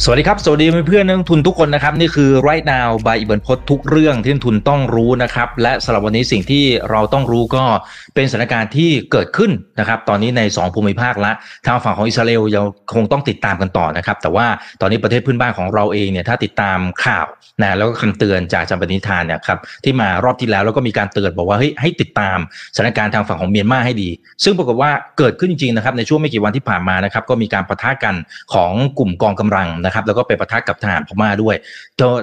สวัสดีครับ สวัสดีเพื่อนนักลงทุนทุกคนนะครับ นี่คือ right now by อิบันพศทุกเรื่องที่นักทุนต้องรู้นะครับ และสำหรับวันนี้สิ่งที่เราต้องรู้ก็เป็นสถานการณ์ที่เกิดขึ้นนะครับ ตอนนี้ใน 2 ภูมิภาคละทางฝั่งของอิสราเอลยังคงต้องติดตามกันต่อนะครับ แต่ว่าตอนนี้ประเทศเพื่อนบ้านของเราเองเนี่ยถ้าติดตามข่าวนะแล้วก็คำเตือนจากจำปนิธานเนี่ยครับที่มารอบที่แล้วแล้วก็มีการเตือนบอกว่าเฮ้ยให้ติดตามสถานการณ์ทางฝั่งของเมียนมาให้ดี ซึ่งปรากฏว่าเกิดขึ้นจริงๆนะครับในช่วงไม่กี่วันที่ผ่านมานะครับก็มีการปะทะกันของกลุ่มกองกำลังนะครับแล้วก็ไปประทะกับทหารพม่าด้วย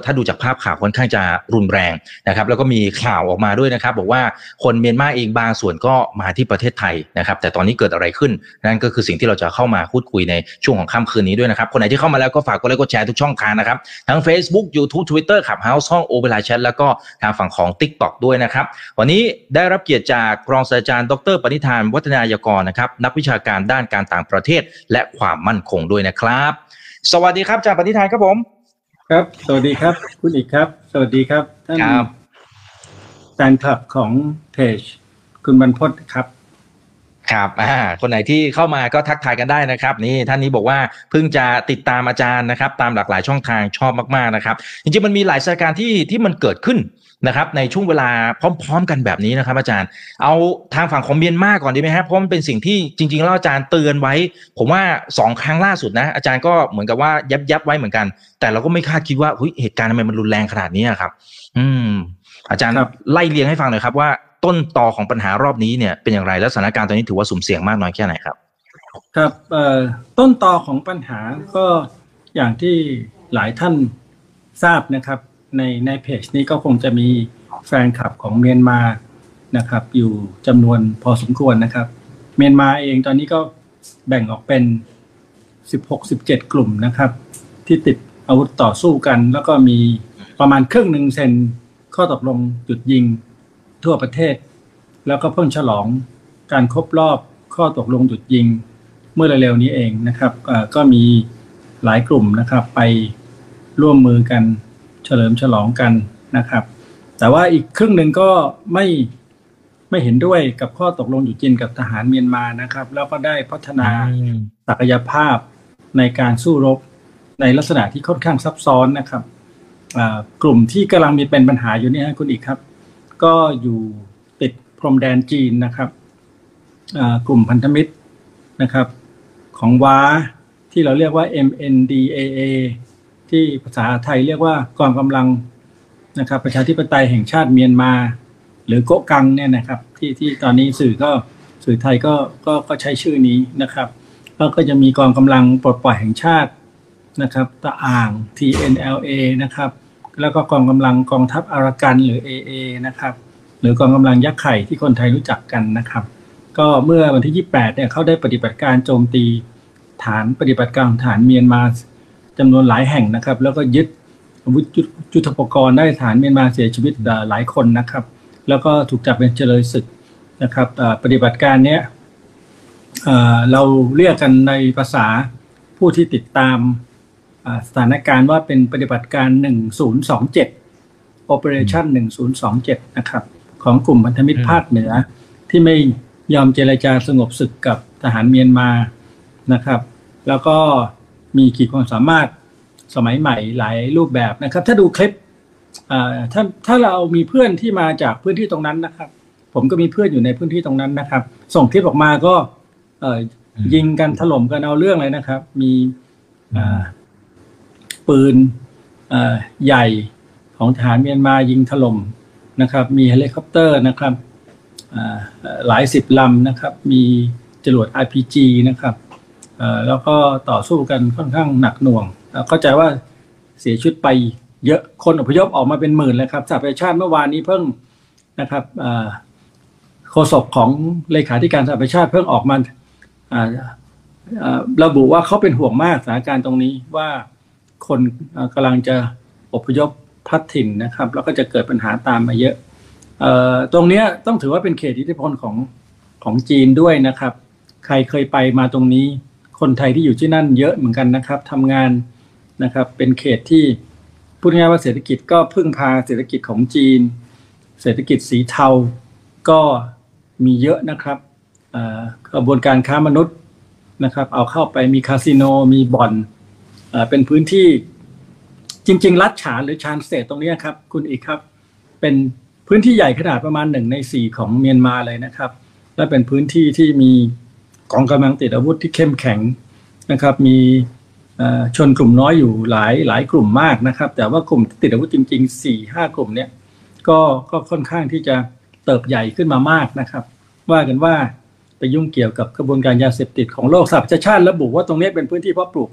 ถ้าดูจากภาพข่าวค่อนข้างจะรุนแรงนะครับแล้วก็มีข่าวออกมาด้วยนะครับ บอกว่าคนเมียนมาเองบางส่วนก็มาที่ประเทศไทยนะครับ แต่ตอนนี้เกิดอะไรขึ้น นั่นก็คือสิ่งที่เราจะเข้ามาพูดคุยในช่วงของค่ำคืนนี้ด้วยนะครับ คนไหนที่เข้ามาแล้วก็ฝากกดไลค์กดแชร์ทุกช่องทางนะครับ ทั้ง Facebook YouTube Twitter ขับ House ห้องโอเปร่าแชทแล้วก็ทางฝั่งของ TikTok ด้วยนะครับ วันนี้ได้รับเกียรติจากรองศาสตราจารย์ ดรปณิธาน วัฒนายกรนะครับนักวิชาการด้านการต่างประเทศและความมั่นคงด้วยนะครับ สวัสดีครับอาจารย์ปณิธานครับผม ครับ สวัสดีครับ คุณอีกครับ สวัสดีครับท่านครับแฟนคลับของเพจคุณบรรพตครับ ครับอ่าคนไหนที่เข้ามาก็ทักทายกันได้นะครับ นี่ท่านนี้บอกว่าเพิ่งจะติดตามอาจารย์นะครับ ตามหลากหลายช่องทางชอบมากๆนะครับ จริงๆมันมีหลายสถานการณ์ที่ที่มันเกิดขึ้นนะครับ ในช่วงเวลาพร้อม ๆ กันแบบนี้นะครับ อาจารย์ เอาทางฝั่งของเมียนมาก่อนดีไหมครับเพราะมันเป็นสิ่งที่จริงๆแล้วอาจารย์เตือนไว้ ผมว่าสองครั้งล่าสุดนะ อาจารย์ก็เหมือนกับว่ายับยับๆไว้เหมือนกัน แต่เราก็ไม่คาดคิดว่าเฮ้ยเหตุการณ์ทำไมมันรุนแรงขนาดนี้อะครับ อืม อาจารย์ครับไล่เรียงให้ฟังหน่อยครับว่า ต้นตอของปัญหารอบนี้เนี่ยเป็นอย่างไรและสถานการณ์ตอนนี้ถือว่าสุ่มเสี่ยงมากน้อยแค่ไหนครับ ครับต้นตอของปัญหาก็อย่างที่หลายท่านทราบนะครับ ในในเพจนี้ก็คงจะมีแฟนคลับของเมียนมานะครับ อยู่จำนวนพอสมควรนะครับ เมียนมาเองตอนนี้ก็แบ่งออกเป็น 16-17 กลุ่มนะครับ ที่ติดอาวุธต่อสู้กัน แล้วก็มีประมาณครึ่งหนึ่งเซนข้อตกลงหยุดยิง ทั่วประเทศ แล้วก็เพิ่งฉลองการครบรอบข้อตกลงหยุดยิงเมื่อเร็วๆนี้เองนะครับเอ่อก็มีหลายกลุ่มนะครับไปร่วมมือกันเฉลิมฉลองกันนะครับ แต่ว่าอีกครึ่งหนึ่งก็ไม่ไม่เห็นด้วยกับข้อตกลงหยุดยิงกับทหารเมียนมานะครับ แล้วก็ได้พัฒนาศักยภาพในการสู้รบในลักษณะที่ค่อนข้างซับซ้อนนะครับอ่ากลุ่มที่กำลังมีเป็นปัญหาอยู่เนี่ยคุณอีกครับ ก็อยู่ติดพรมแดนจีนนะครับกลุ่มพันธมิตรนะครับ ของว้าที่เราเรียกว่า MNDAA ที่ภาษาไทยเรียกว่ากองกำลังนะครับประชาธิปไตยแห่งชาติเมียนมา หรือโกกังเนี่ยนะครับที่ที่ตอนนี้สื่อก็สื่อไทยก็ก็ก็ใช้ชื่อนี้นะครับแล้วก็จะมีกองกำลังปลดปล่อยแห่งชาตินะครับตะอ่าง TNLA นะครับ แล้วก็กองกำลังกองทัพอารากันหรือ AA นะครับ หรือกองกำลังยักษ์ไข่ที่คนไทยรู้จักกันนะครับ ก็เมื่อวันที่ 28 เนี่ยเขาได้ปฏิบัติการโจมตีฐานปฏิบัติการฐานเมียนมาจำนวนหลายแห่งนะครับ แล้วก็ยึดอาวุธยุทโธปกรณ์ได้ฐานเมียนมาเสียชีวิตหลายคนนะครับ แล้วก็ถูกจับเป็นเจริญศึกนะครับปฏิบัติการเนี้ยเราเรียกกันในภาษาผู้ที่ติดตาม สถานการณ์ว่าเป็นปฏิบัติการ 1027 Operation 1027 นะครับ ของกลุ่มพันธมิตรภาคเหนือ ที่ไม่ยอมเจรจาสงบศึกกับทหารเมียนมานะครับ แล้วก็มีขีดความสามารถสมัยใหม่หลายรูปแบบนะครับ ถ้าดูคลิปอ่าถ้าถ้าเรามีเพื่อนที่มาจากพื้นที่ตรงนั้นนะครับ ผมก็มีเพื่อนอยู่ในพื้นที่ตรงนั้นนะครับ ส่งคลิปออกมาก็เอ่อยิงกันถล่มกันเอาเรื่องเลยนะครับ มีอ่า ปืนใหญ่ของทหารเมียนมายิงถล่มนะครับ มีเฮลิคอปเตอร์นะครับหลายสิบลำนะครับ มีจรวด RPG นะครับแล้วก็ต่อสู้กันค่อนข้างหนักหน่วงเอ่อเข้าใจว่าเสียชีวิตไปเยอะคนอพยพออกมาเป็นหมื่นเลยครับสหประชาชาติเมื่อวานนี้เพิ่งนะครับโฆษกของเลขาธิการสหประชาชาติเพิ่งออกมาอ่าอ่าระบุว่าเขาเป็นห่วงมากสถานการณ์ตรงนี้ว่า คนอ่ากำลังจะอพยพพัดถิ่นนะครับ แล้วก็จะเกิดปัญหาตามมาเยอะออตรงนี้ต้องถือว่าเป็นเขตอิทธิพลของของจีนด้วยนะครับ ใครเคยไปมาตรงนี้ คนไทยที่อยู่ที่นั่นเยอะเหมือนกันนะครับทำงานนะครับ เป็นเขตที่พูดง่ายว่าเศรษฐกิจก็พึ่งพาเศรษฐกิจของจีน เศรษฐกิจสีเทาก็มีเยอะนะครับกระบวนการค้ามนุษย์นะครับ เอาเข้าไปมีคาสิโนมีบ่อน เป็นพื้นที่จริง ๆ รัฐฉานหรือชานสเตตตรงนี้ครับ คุณอีกครับ เป็นพื้นที่ใหญ่ขนาดประมาณหนึ่งในสี่ของเมียนมาเลยนะครับ และเป็นพื้นที่ที่มีกองกำลังติดอาวุธที่เข้มแข็งนะครับ มีชนกลุ่มน้อยอยู่หลายหลายกลุ่มมากนะครับ แต่ว่ากลุ่มติดอาวุธจริงๆสี่ห้ากลุ่มเนี้ยก็ก็ค่อนข้างที่จะเติบใหญ่ขึ้นมามากนะครับ ว่ากันว่าไปยุ่งเกี่ยวกับกระบวนการยาเสพติดของโลกสหประชาชาติระบุว่าตรงนี้เป็นพื้นที่เพาะปลูก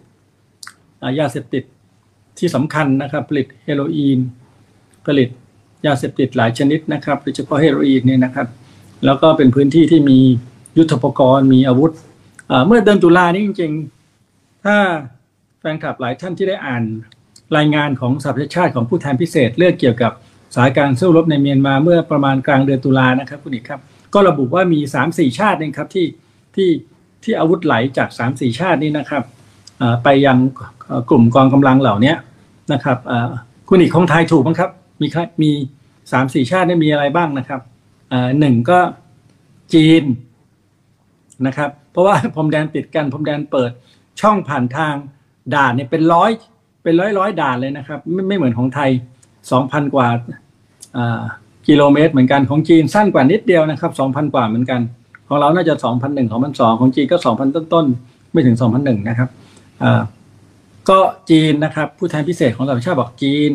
ยาเสพติดที่สำคัญนะครับ ผลิตเฮโรอีน ผลิตยาเสพติดหลายชนิดนะครับโดยเฉพาะเฮโรอีนเนี่ยนะครับ แล้วก็เป็นพื้นที่ที่มียุทธปกรณ์ มีอาวุธเมื่อเดือนตุลานี้จริง ๆ ถ้าแฟนคลับหลายท่านที่ได้อ่านรายงานของสหประชาชาติของผู้แทนพิเศษ เรื่องเกี่ยวกับสายการสู้รบในเมียนมาเมื่อประมาณกลางเดือนตุลานะครับคุณเอกครับ ก็ระบุว่ามีสามสี่ชาติเองครับที่ที่ที่อาวุธไหลจากสามสี่ชาตินี้นะครับไปยัง กลุ่มกองกำลังเหล่านี้นะครับคุณอีกของไทยถูกมั้งครับ มีมีสามสี่ชาตินี่มีอะไรบ้างนะครับหนึ่งก็จีนนะครับ เพราะว่าพรมแดนติดกันพรมแดนเปิดช่องผ่านทางด่านเนี่ยเป็นร้อยเป็นร้อยร้อยด่านเลยนะครับไม่ไม่เหมือนของไทยสองพันกว่ากิโลเมตรเหมือนกันของจีนสั้นกว่านิดเดียวนะครับสองพันกว่าเหมือนกัน ของเราน่าจะสองพันหนึ่งของมันสองของจีนก็สองพันต้นๆไม่ถึงสองพันหนึ่งนะครับ ก็จีนนะครับผู้แทนพิเศษของสหประชาติบอกจีน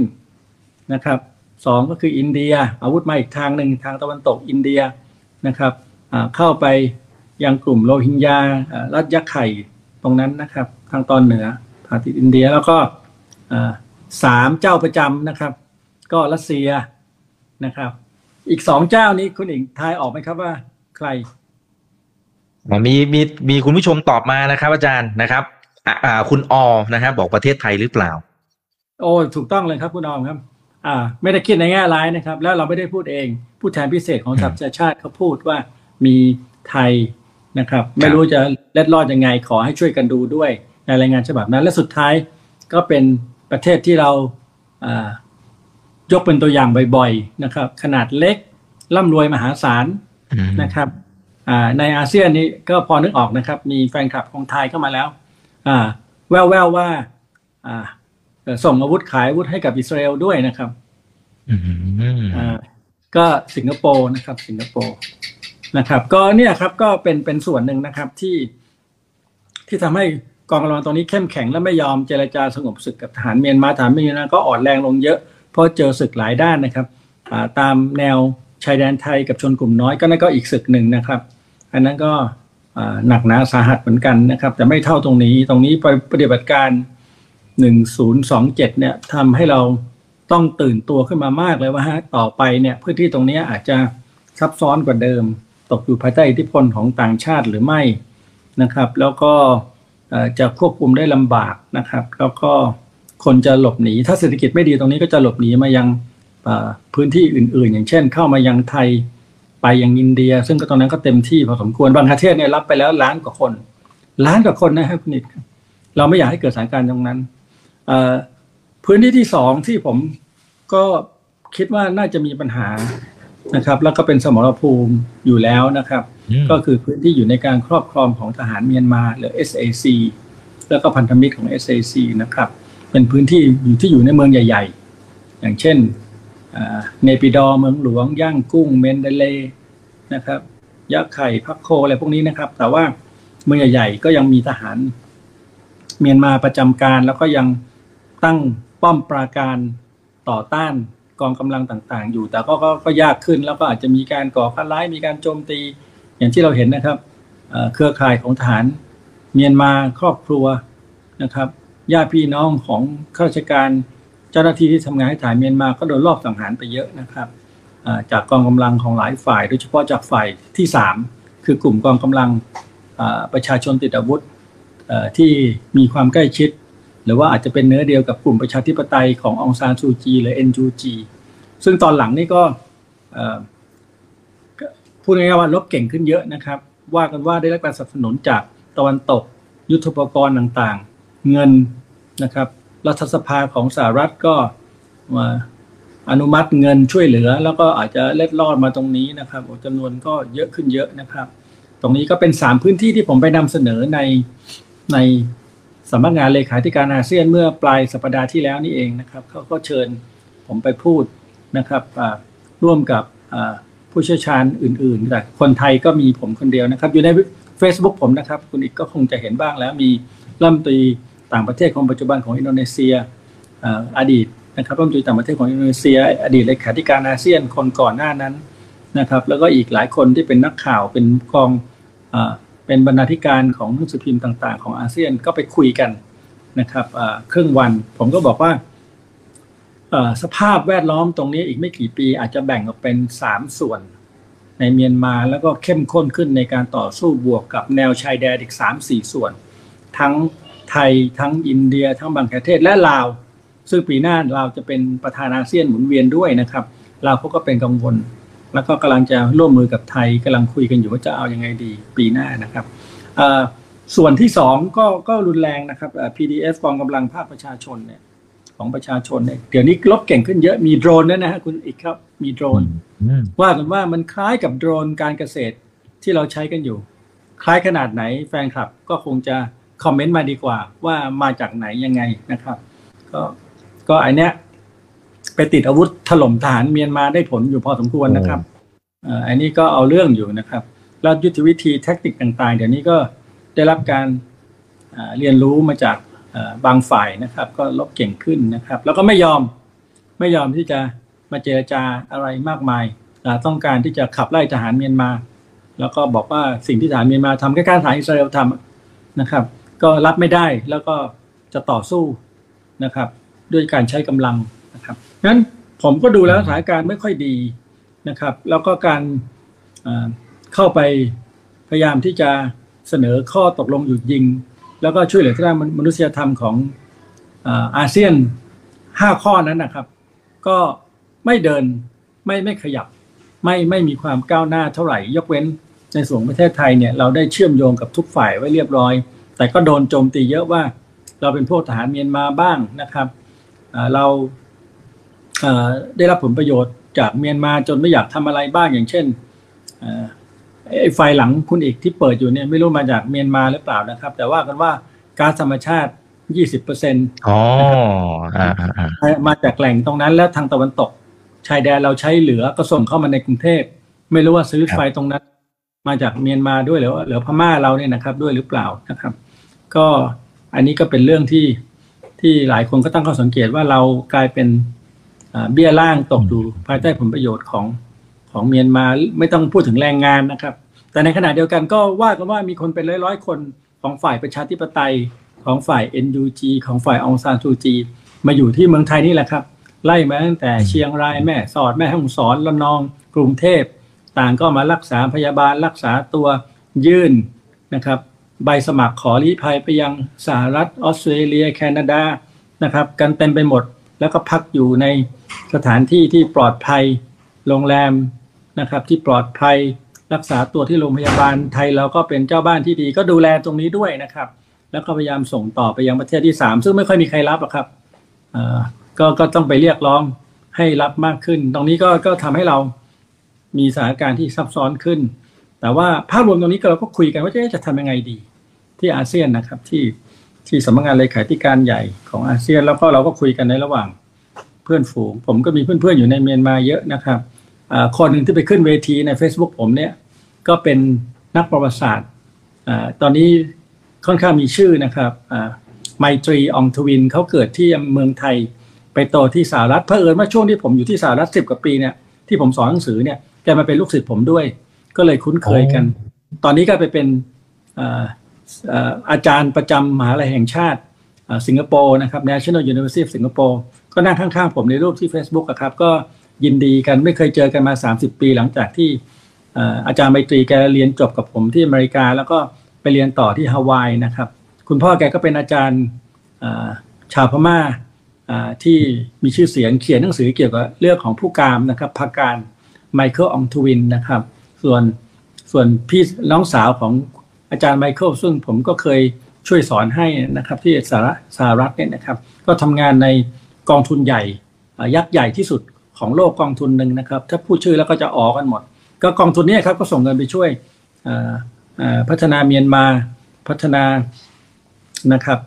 นะครับสองก็คืออินเดีย อาวุธมาอีกทางหนึ่งทางตะวันตกอินเดียนะครับเข้าไปยังกลุ่มโรฮิงญารัฐยักษ์ไข่ตรงนั้นนะครับ ทางตอนเหนือผางติอินเดียแล้วก็สามเจ้าประจำนะครับ ก็รัสเซียนะครับ อีกสองเจ้านี้คุณอิงทายออกไหมครับว่าใครมีมีมีคุณผู้ชมตอบมานะครับ อาจารย์นะครับ อ่าคุณออนะครับบอกประเทศไทยหรือเปล่า โอ้ถูกต้องเลยครับคุณออมครับ อ่า ไม่ได้คิดในแง่ร้ายนะครับ แล้วเราไม่ได้พูดเองผู้แทนพิเศษของสหประชาชาติเขาพูดว่ามีไทยนะครับ ไม่รู้จะเล็ดรอดยังไงขอให้ช่วยกันดูด้วยในรายงานฉบับนั้น และสุดท้ายก็เป็นประเทศที่เราอ่ายกเป็นตัวอย่างบ่อยๆนะครับ ขนาดเล็กร่ำรวยมหาศาลนะครับในอาเซียนนี้ก็พอนึกออกนะครับ มีแฟนคลับของไทยเข้ามาแล้ว อ่า แววแววว่า อ่าส่งอาวุธขายอาวุธให้กับอิสราเอลด้วยนะครับอ่าก็สิงคโปร์นะครับ สิงคโปร์นะครับ ก็เนี่ยครับก็เป็นเป็นส่วนหนึ่งนะครับที่ที่ทำให้กองกำลังตรงนี้เข้มแข็งและไม่ยอมเจรจาสงบศึกกับทหารเมียนมาทหารเมียนมาก็อ่อนแรงลงเยอะเพราะเจอศึกหลายด้านนะครับตามแนวชายแดนไทยกับชนกลุ่มน้อยก็นั่นก็อีกศึกหนึ่งนะครับ อันนั้นก็ หนักหนาสาหัสเหมือนกันนะครับ แต่ไม่เท่าตรงนี้ตรงนี้ไปปฏิบัติการ 1027 เนี่ยทำให้เราต้องตื่นตัวขึ้นมามากเลยว่าฮะต่อไปเนี่ยพื้นที่ตรงนี้อาจจะซับซ้อนกว่าเดิม ตกอยู่ภายใต้อิทธิพลของต่างชาติหรือไม่นะครับ แล้วก็จะควบคุมได้ลำบากนะครับ แล้วก็คนจะหลบหนี ถ้าเศรษฐกิจไม่ดีตรงนี้ก็จะหลบหนีมายังพื้นที่อื่น ๆ อย่างเช่น เข้ามายังไทย ไปยังอินเดีย ซึ่งก็ตอนนั้นก็เต็มที่พอสมควรบางประเทศเนี่ยรับไปแล้วล้านกว่าคน ล้านกว่าคนนะครับคุณนิดเราไม่อยากให้เกิดสถานการณ์ตรงนั้นพื้นที่ที่สองที่ผมก็คิดว่าน่าจะมีปัญหานะครับ แล้วก็เป็นสมรภูมิอยู่แล้วนะครับ ก็คือพื้นที่อยู่ในการครอบครองของทหารเมียนมาหรือ SAC แล้วก็พันธมิตรของ SAC นะครับ เป็นพื้นที่อยู่ที่อยู่ในเมืองใหญ่ ๆ อย่างเช่น เนปิดอเมืองหลวง ย่างกุ้งเมนเดเลนะครับยักษ์ไข่พักโคอะไรพวกนี้นะครับ แต่ว่าเมืองใหญ่ๆก็ยังมีทหาร เมียนมาประจำการแล้วก็ยังตั้งป้อมปราการต่อต้านกองกำลังต่างๆ อยู่ แต่ก็ก็ก็ยากขึ้นแล้วก็อาจจะมีการก่อการร้ายมีการโจมตี อย่างที่เราเห็นนะครับเครือข่ายของทหารเมียนมาครอบครัวนะครับญาติพี่น้องของข้าราชการ เจ้าหน้าที่ที่ทำงานให้ฐานเมียนมาก็โดนรอบสังหารไปเยอะนะครับจากกองกำลังของหลายฝ่าย โดยเฉพาะจากฝ่ายที่ 3 คือกลุ่มกองกำลังประชาชนติดอาวุธที่มีความใกล้ชิด หรือว่าอาจจะเป็นเนื้อเดียวกับกลุ่มประชาธิปไตยขององซานซูจีหรือ NUG ซึ่งตอนหลังนี่ก็พูดง่ายๆว่าลบเก่งขึ้นเยอะนะครับ ว่ากันว่าได้รับการสนับสนุนจากตะวันตก ยุทธปกรณ์ต่างๆ เงินนะครับ รัฐสภาของสหรัฐก็มาอนุมัติเงินช่วยเหลือ แล้วก็อาจจะเล็ดลอดมาตรงนี้นะครับจำนวนก็เยอะขึ้นเยอะนะครับ ตรงนี้ก็เป็นสามพื้นที่ที่ผมไปนำเสนอในในสำนักงานเลขาธิการอาเซียนเมื่อปลายสัปดาห์ที่แล้วนี่เองนะครับเขาก็เชิญผมไปพูดนะครับร่วมกับผู้เชี่ยวชาญอื่นๆแต่คนไทยก็มีผมคนเดียวนะครับ อยู่ใน Facebook ผมนะครับ คุณอีกก็คงจะเห็นบ้างแล้วมีรัฐมนตรี ต่างประเทศของปัจจุบันของอินโดนีเซียอดีตนะครับรัฐมนตรีต่างประเทศของอินโดนีเซีย อดีตเลขาธิการอาเซียนคนก่อนหน้านั้นนะครับแล้วก็อีกหลายคนที่เป็นนักข่าวเป็นกองเป็นบรรณาธิการของหนังสือพิมพ์ต่าง ๆ ของอาเซียนก็ไปคุยกันนะครับครึ่งวัน ผมก็บอกว่าสภาพแวดล้อมตรงนี้อีกไม่กี่ปีอาจจะแบ่งออกเป็นสามส่วน ในเมียนมาแล้วก็เข้มข้นขึ้นในการต่อสู้บวกกับแนวชายแดนอีกสามสี่ส่วน ทั้ง ไทยทั้งอินเดีย ทั้งบังคลาเทศและลาว ซึ่งปีหน้าเราจะเป็นประธานอาเซียนหมุนเวียนด้วยนะครับเราเขาก็เป็นกังวล แล้วก็กำลังจะร่วมมือกับไทยกำลังคุยกันอยู่ว่าจะเอาอยัางไงดีปีหน้านะครับส่วนที่สองก็ก็รุนแรงนะครับ PDF กองกำลังภาคประชาชนเนี่ยของประชาชนเนี่ยเดี๋ยวนี้ลบเก่งขึ้นเยอะมีโดรนด้วยนะฮะคุณอีกครับมีโดรน ว่ากันว่ามันคล้ายกับโดรนการเกษตรที่เราใช้กันอยู่ คล้ายขนาดไหนแฟนคลับก็คงจะ คอมเมนต์มาดีกว่า ว่ามาจากไหนยังไงนะครับ ก็ก็อันเนี้ย ไปติดอาวุธถล่มฐานเมียนมาได้ผลอยู่พอสมควรนะครับอันนี้ก็เอาเรื่องอยู่นะครับ แล้วยุทธวิธีแทคนิคต่างๆ เดี๋ยวนี้ก็ได้รับการเรียนรู้มาจากบางฝ่ายนะครับ ก็ลบเก่งขึ้นนะครับ แล้วก็ไม่ยอมไม่ยอมที่จะมาเจรจาอะไรมากมายต้องการที่จะขับไล่ทหารเมียนมา แล้วก็บอกว่าสิ่งที่ทหารเมียนมาทำแค่การทหารอิสราเอลทำนะครับ ก็รับไม่ได้แล้วก็จะต่อสู้นะครับ ด้วยการใช้กำลังนะครับงั้นผมก็ดูแล้วสถานการณ์ไม่ค่อยดีนะครับ แล้วก็การเข้าไปพยายามที่จะเสนอข้อตกลงหยุดยิง แล้วก็ช่วยเหลือทางด้านมนุษยธรรมของอาเซียนห้าข้อนั้นนะครับ ก็ไม่เดินไม่ไม่ขยับไม่ไม่มีความก้าวหน้าเท่าไหร่ ยกเว้นในส่วนประเทศไทยเนี่ยเราได้เชื่อมโยงกับทุกฝ่ายไว้เรียบร้อย แต่ก็โดนโจมตีเยอะว่า เราเป็นพวกทหารเมียนมาบ้างนะครับเราได้รับผลประโยชน์จากเมียนมาจนไม่อยากทำอะไรบ้างอย่างเช่นไอ้ไฟหลังคุณอีกที่เปิดอยู่เนี่ยไม่รู้มาจากเมียนมาหรือเปล่านะครับ แต่ว่ากันว่าก๊าซธรรมชาติยี่สิบเปอร์เซ็นต์มาจากแหล่งตรงนั้นแล้วทางตะวันตก ชายแดนเราใช้เหลือก็ส่งเข้ามาในกรุงเทพ ไม่รู้ว่าซื้อไฟตรงนั้น มาจากเมียนมาด้วยหรือหรือพม่าเราเนี่ยนะครับ ด้วยหรือเปล่านะครับ ก็อันนี้ก็เป็นเรื่องที่ที่หลายคนก็ตั้งข้อสังเกตว่าเรากลายเป็นเบี้ยล่างตกอยู่ภายใต้ผลประโยชน์ของของเมียนมาไม่ต้องพูดถึงแรงงานนะครับ แต่ในขณะเดียวกันก็ว่ากันว่ามีคนเป็นร้อยๆคนของฝ่ายประชาธิปไตยของฝ่าย NUG ของฝ่ายองซานซูจี มาอยู่ที่เมืองไทยนี่แหละครับ ไล่มาตั้งแต่เชียงรายแม่สอดแม่ฮ่องสอนละนองกรุงเทพ ต่างก็มารักษาพยาบาลรักษาตัวยื่นนะครับ ใบสมัครขอลี้ภัยไปยังสหรัฐออสเตรเลียแคนาดานะครับ กันเต็มไปหมดแล้วก็พักอยู่ในสถานที่ที่ปลอดภัยโรงแรมนะครับ ที่ปลอดภัยรักษาตัวที่โรงพยาบาลไทยเราก็เป็นเจ้าบ้านที่ดี ก็ดูแลตรงนี้ด้วยนะครับ แล้วก็พยายามส่งต่อไปยังประเทศที่สามซึ่งไม่ค่อยมีใครรับหรอกครับก็ก็ต้องไปเรียกร้องให้รับมากขึ้น ตรงนี้ก็ก็ทำให้เรา มีสถานการณ์ที่ซับซ้อนขึ้น แต่ว่าภาพรวมตรงนี้เราก็คุยกันว่าจะจะทำยังไงดี ที่อาเซียนนะครับที่ที่สำนักงานเลขาธิการใหญ่ของอาเซียน แล้วก็เราก็คุยกันในระหว่างเพื่อนฝูง ผมก็มีเพื่อนๆอยู่ในเมียนมาเยอะนะครับคนหนึ่งที่ไปขึ้นเวทีใน Facebook ผมเนี่ยก็เป็นนักประวัติศาสตร์ตอนนี้ค่อนข้างมีชื่อนะครับไมตรีองทวินเขาเกิดที่เมืองไทยไปโตที่สหรัฐเพื่อเอิญว่าช่วงที่ผมอยู่ที่สหรัฐสิบกว่าปีเนี่ยที่ผมสอนหนังสือเนี่ย แกมาเป็นลูกศิษย์ผมด้วย ก็เลยคุ้นเคยกัน ตอนนี้ก็ไปเป็นอาจารย์ประจำมหาลัยแห่งชาติสิงคโปร์นะครับ National University of Singapore ก็นั่งข้างๆผมในรูปที่ Facebook ครับ ก็ยินดีกันไม่เคยเจอกันมา 30 ปีหลังจากที่อาจารย์ไมตรีแกเรียนจบกับผมที่อเมริกา แล้วก็ไปเรียนต่อที่ฮาวายนะครับ คุณพ่อแกก็เป็นอาจารย์ชาวพม่าที่มีชื่อเสียงเขียนหนังสือเกี่ยวกับเรื่องของผู้กามนะครับพักการ ไมเคิลองทวินนะครับ ส่วนส่วนพี่น้องสาวของอาจารย์ไมเคิลซึ่งผมก็เคยช่วยสอนให้นะครับที่สหรัฐสหรัฐเนี่ยนะครับ ก็ทำงานในกองทุนใหญ่ยักษ์ใหญ่ที่สุดขของโลกกองทุนหนึ่งนะครับ ถ้าพูดชื่อแล้วก็จะออกกันหมด ก็กองทุนนี้ครับก็ส่งเงินไปช่วยพัฒนาเมียนมาพัฒนานะครับ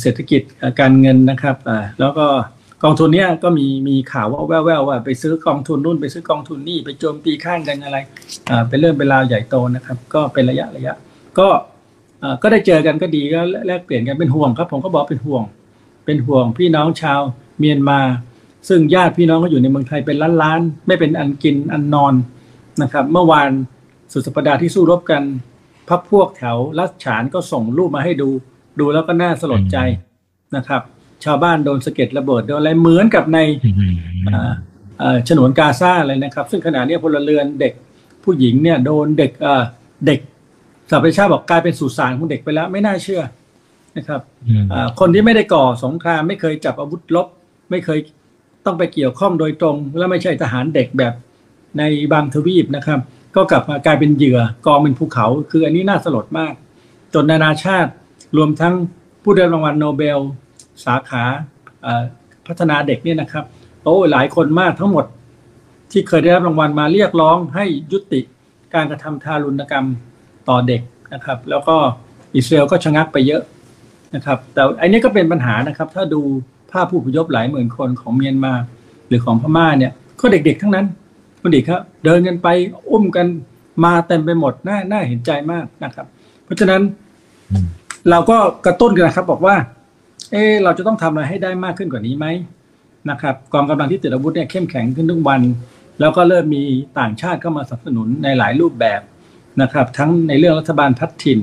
เศรษฐกิจการเงินนะครับแล้วก็ กองทุนเนี้ยก็มีมีข่าวว่าแว่วๆว่าไปซื้อกองทุนนู่นไปซื้อกองทุนนี่ไปโจมตีข้างกันอะไรอ่าเป็นเรื่องเป็นราวใหญ่โตนะครับ ก็เป็นระยะระยะ ก็อ่าก็ได้เจอกันก็ดีก็แลกเปลี่ยนกันเป็นห่วงครับ ผมก็บอกเป็นห่วง เป็นห่วงพี่น้องชาวเมียนมา ซึ่งญาติพี่น้องก็อยู่ในเมืองไทยเป็นล้านๆไม่เป็นอันกินอันนอนนะครับ เมื่อวานสุดสัปดาห์ที่สู้รบกันพักพวกแถวรัชฉานก็ส่งรูปมาให้ดู ดูแล้วก็น่าสลดใจนะครับ ชาวบ้านโดนสะเก็ดระเบิดโดนอะไรเหมือนกับในฉนวนกาซาเลยนะครับ ซึ่งขณะนี้พลเรือนเด็กผู้หญิงเนี่ยโดนเด็กเด็กสหประชาบอกกลายเป็นสุสานของเด็กไปแล้วไม่น่าเชื่อนะครับคนที่ไม่ได้ก่อสงครามไม่เคยจับอาวุธลบ ไม่เคยต้องไปเกี่ยวข้องโดยตรง และไม่ใช่ทหารเด็กแบบในบางทวีปนะครับ ก็กลับมากลายเป็นเหยื่อกองเป็นภูเขา คืออันนี้น่าสลดมาก จนนานาชาติรวมทั้งผู้ได้รางวัลโนเบล สาขาพัฒนาเด็กเนี่ยนะครับโอ้หลายคนมากทั้งหมดที่เคยได้รับรางวัลมาเรียกร้องให้ยุติการกระทำทารุณกรรมต่อเด็กนะครับ แล้วก็อิสราเอลก็ชะงักไปเยอะนะครับ แต่อันนี้ก็เป็นปัญหานะครับ ถ้าดูภาพผู้พยพหลายหมื่นคนของเมียนมา หรือของพม่าเนี่ยก็เด็กๆทั้งนั้นคุณดิครับเดินกันไปอุ้มกันมาเต็มไปหมดน่าน่าเห็นใจมากนะครับ เพราะฉะนั้นเราก็กระตุ้นกันนะครับ บอกว่า เออเราจะต้องทำอะไรให้ได้มากขึ้นกว่านี้ไหมนะครับกองกำลังที่ติดอาวุธเนี่ยเข้มแข็งขึ้นทุกวัน แล้วก็เริ่มมีต่างชาติเข้ามาสนับสนุนในหลายรูปแบบนะครับ ทั้งในเรื่องรัฐบาลพัฒถิ่น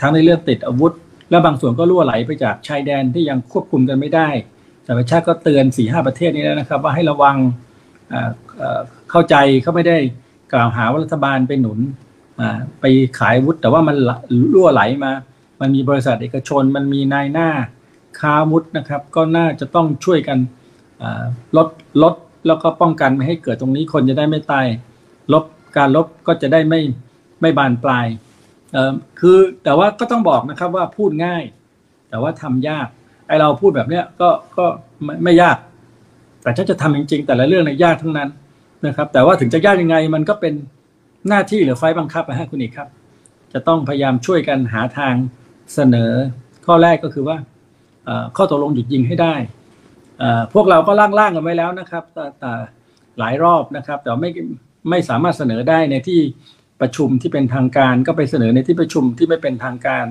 ทั้งในเรื่องติดอาวุธ และบางส่วนก็ล่วไหลไปจากชายแดนที่ยังควบคุมกันไม่ได้สหประชาติก็เตือนสี่ห้าประเทศนี้แล้วนะครับ ว่าให้ระวังเข้าใจเขาไม่ได้กล่าวหาว่ารัฐบาลไปหนุนไปขายวุฒิแต่ว่ามันรั่วไหลมา มันมีบริษัทเอกชน มันมีนายหน้า ค้าวุฒินะครับ ก็น่าจะต้องช่วยกันลดลดแล้วก็ป้องกันไม่ให้เกิดตรงนี้คนจะได้ไม่ตายลบการลบก็จะได้ไม่ไม่บานปลายคือแต่ว่าก็ต้องบอกนะครับว่าพูดง่าย แต่ว่าทำยากไอเราพูดแบบเนี้ยก็ก็ไม่ไม่ยาก แต่ถ้าจะทำจริง ๆ แต่ละเรื่องเนี่ยยากทั้งนั้นนะครับ แต่ว่าถึงจะยากยังไงมันก็เป็นหน้าที่หรือไฟบังคับนะฮะคุณอีกครับ จะต้องพยายามช่วยกันหาทางเสนอ ข้อแรกก็คือว่า ข้อตกลงหยุดยิงให้ได้พวกเราก็ล่างๆกันไว้แล้วนะครับแต่หลายรอบนะครับ แต่ไม่ไม่สามารถเสนอได้ในที่ประชุมที่เป็นทางการ ก็ไปเสนอในที่ประชุมที่ไม่เป็นทางการ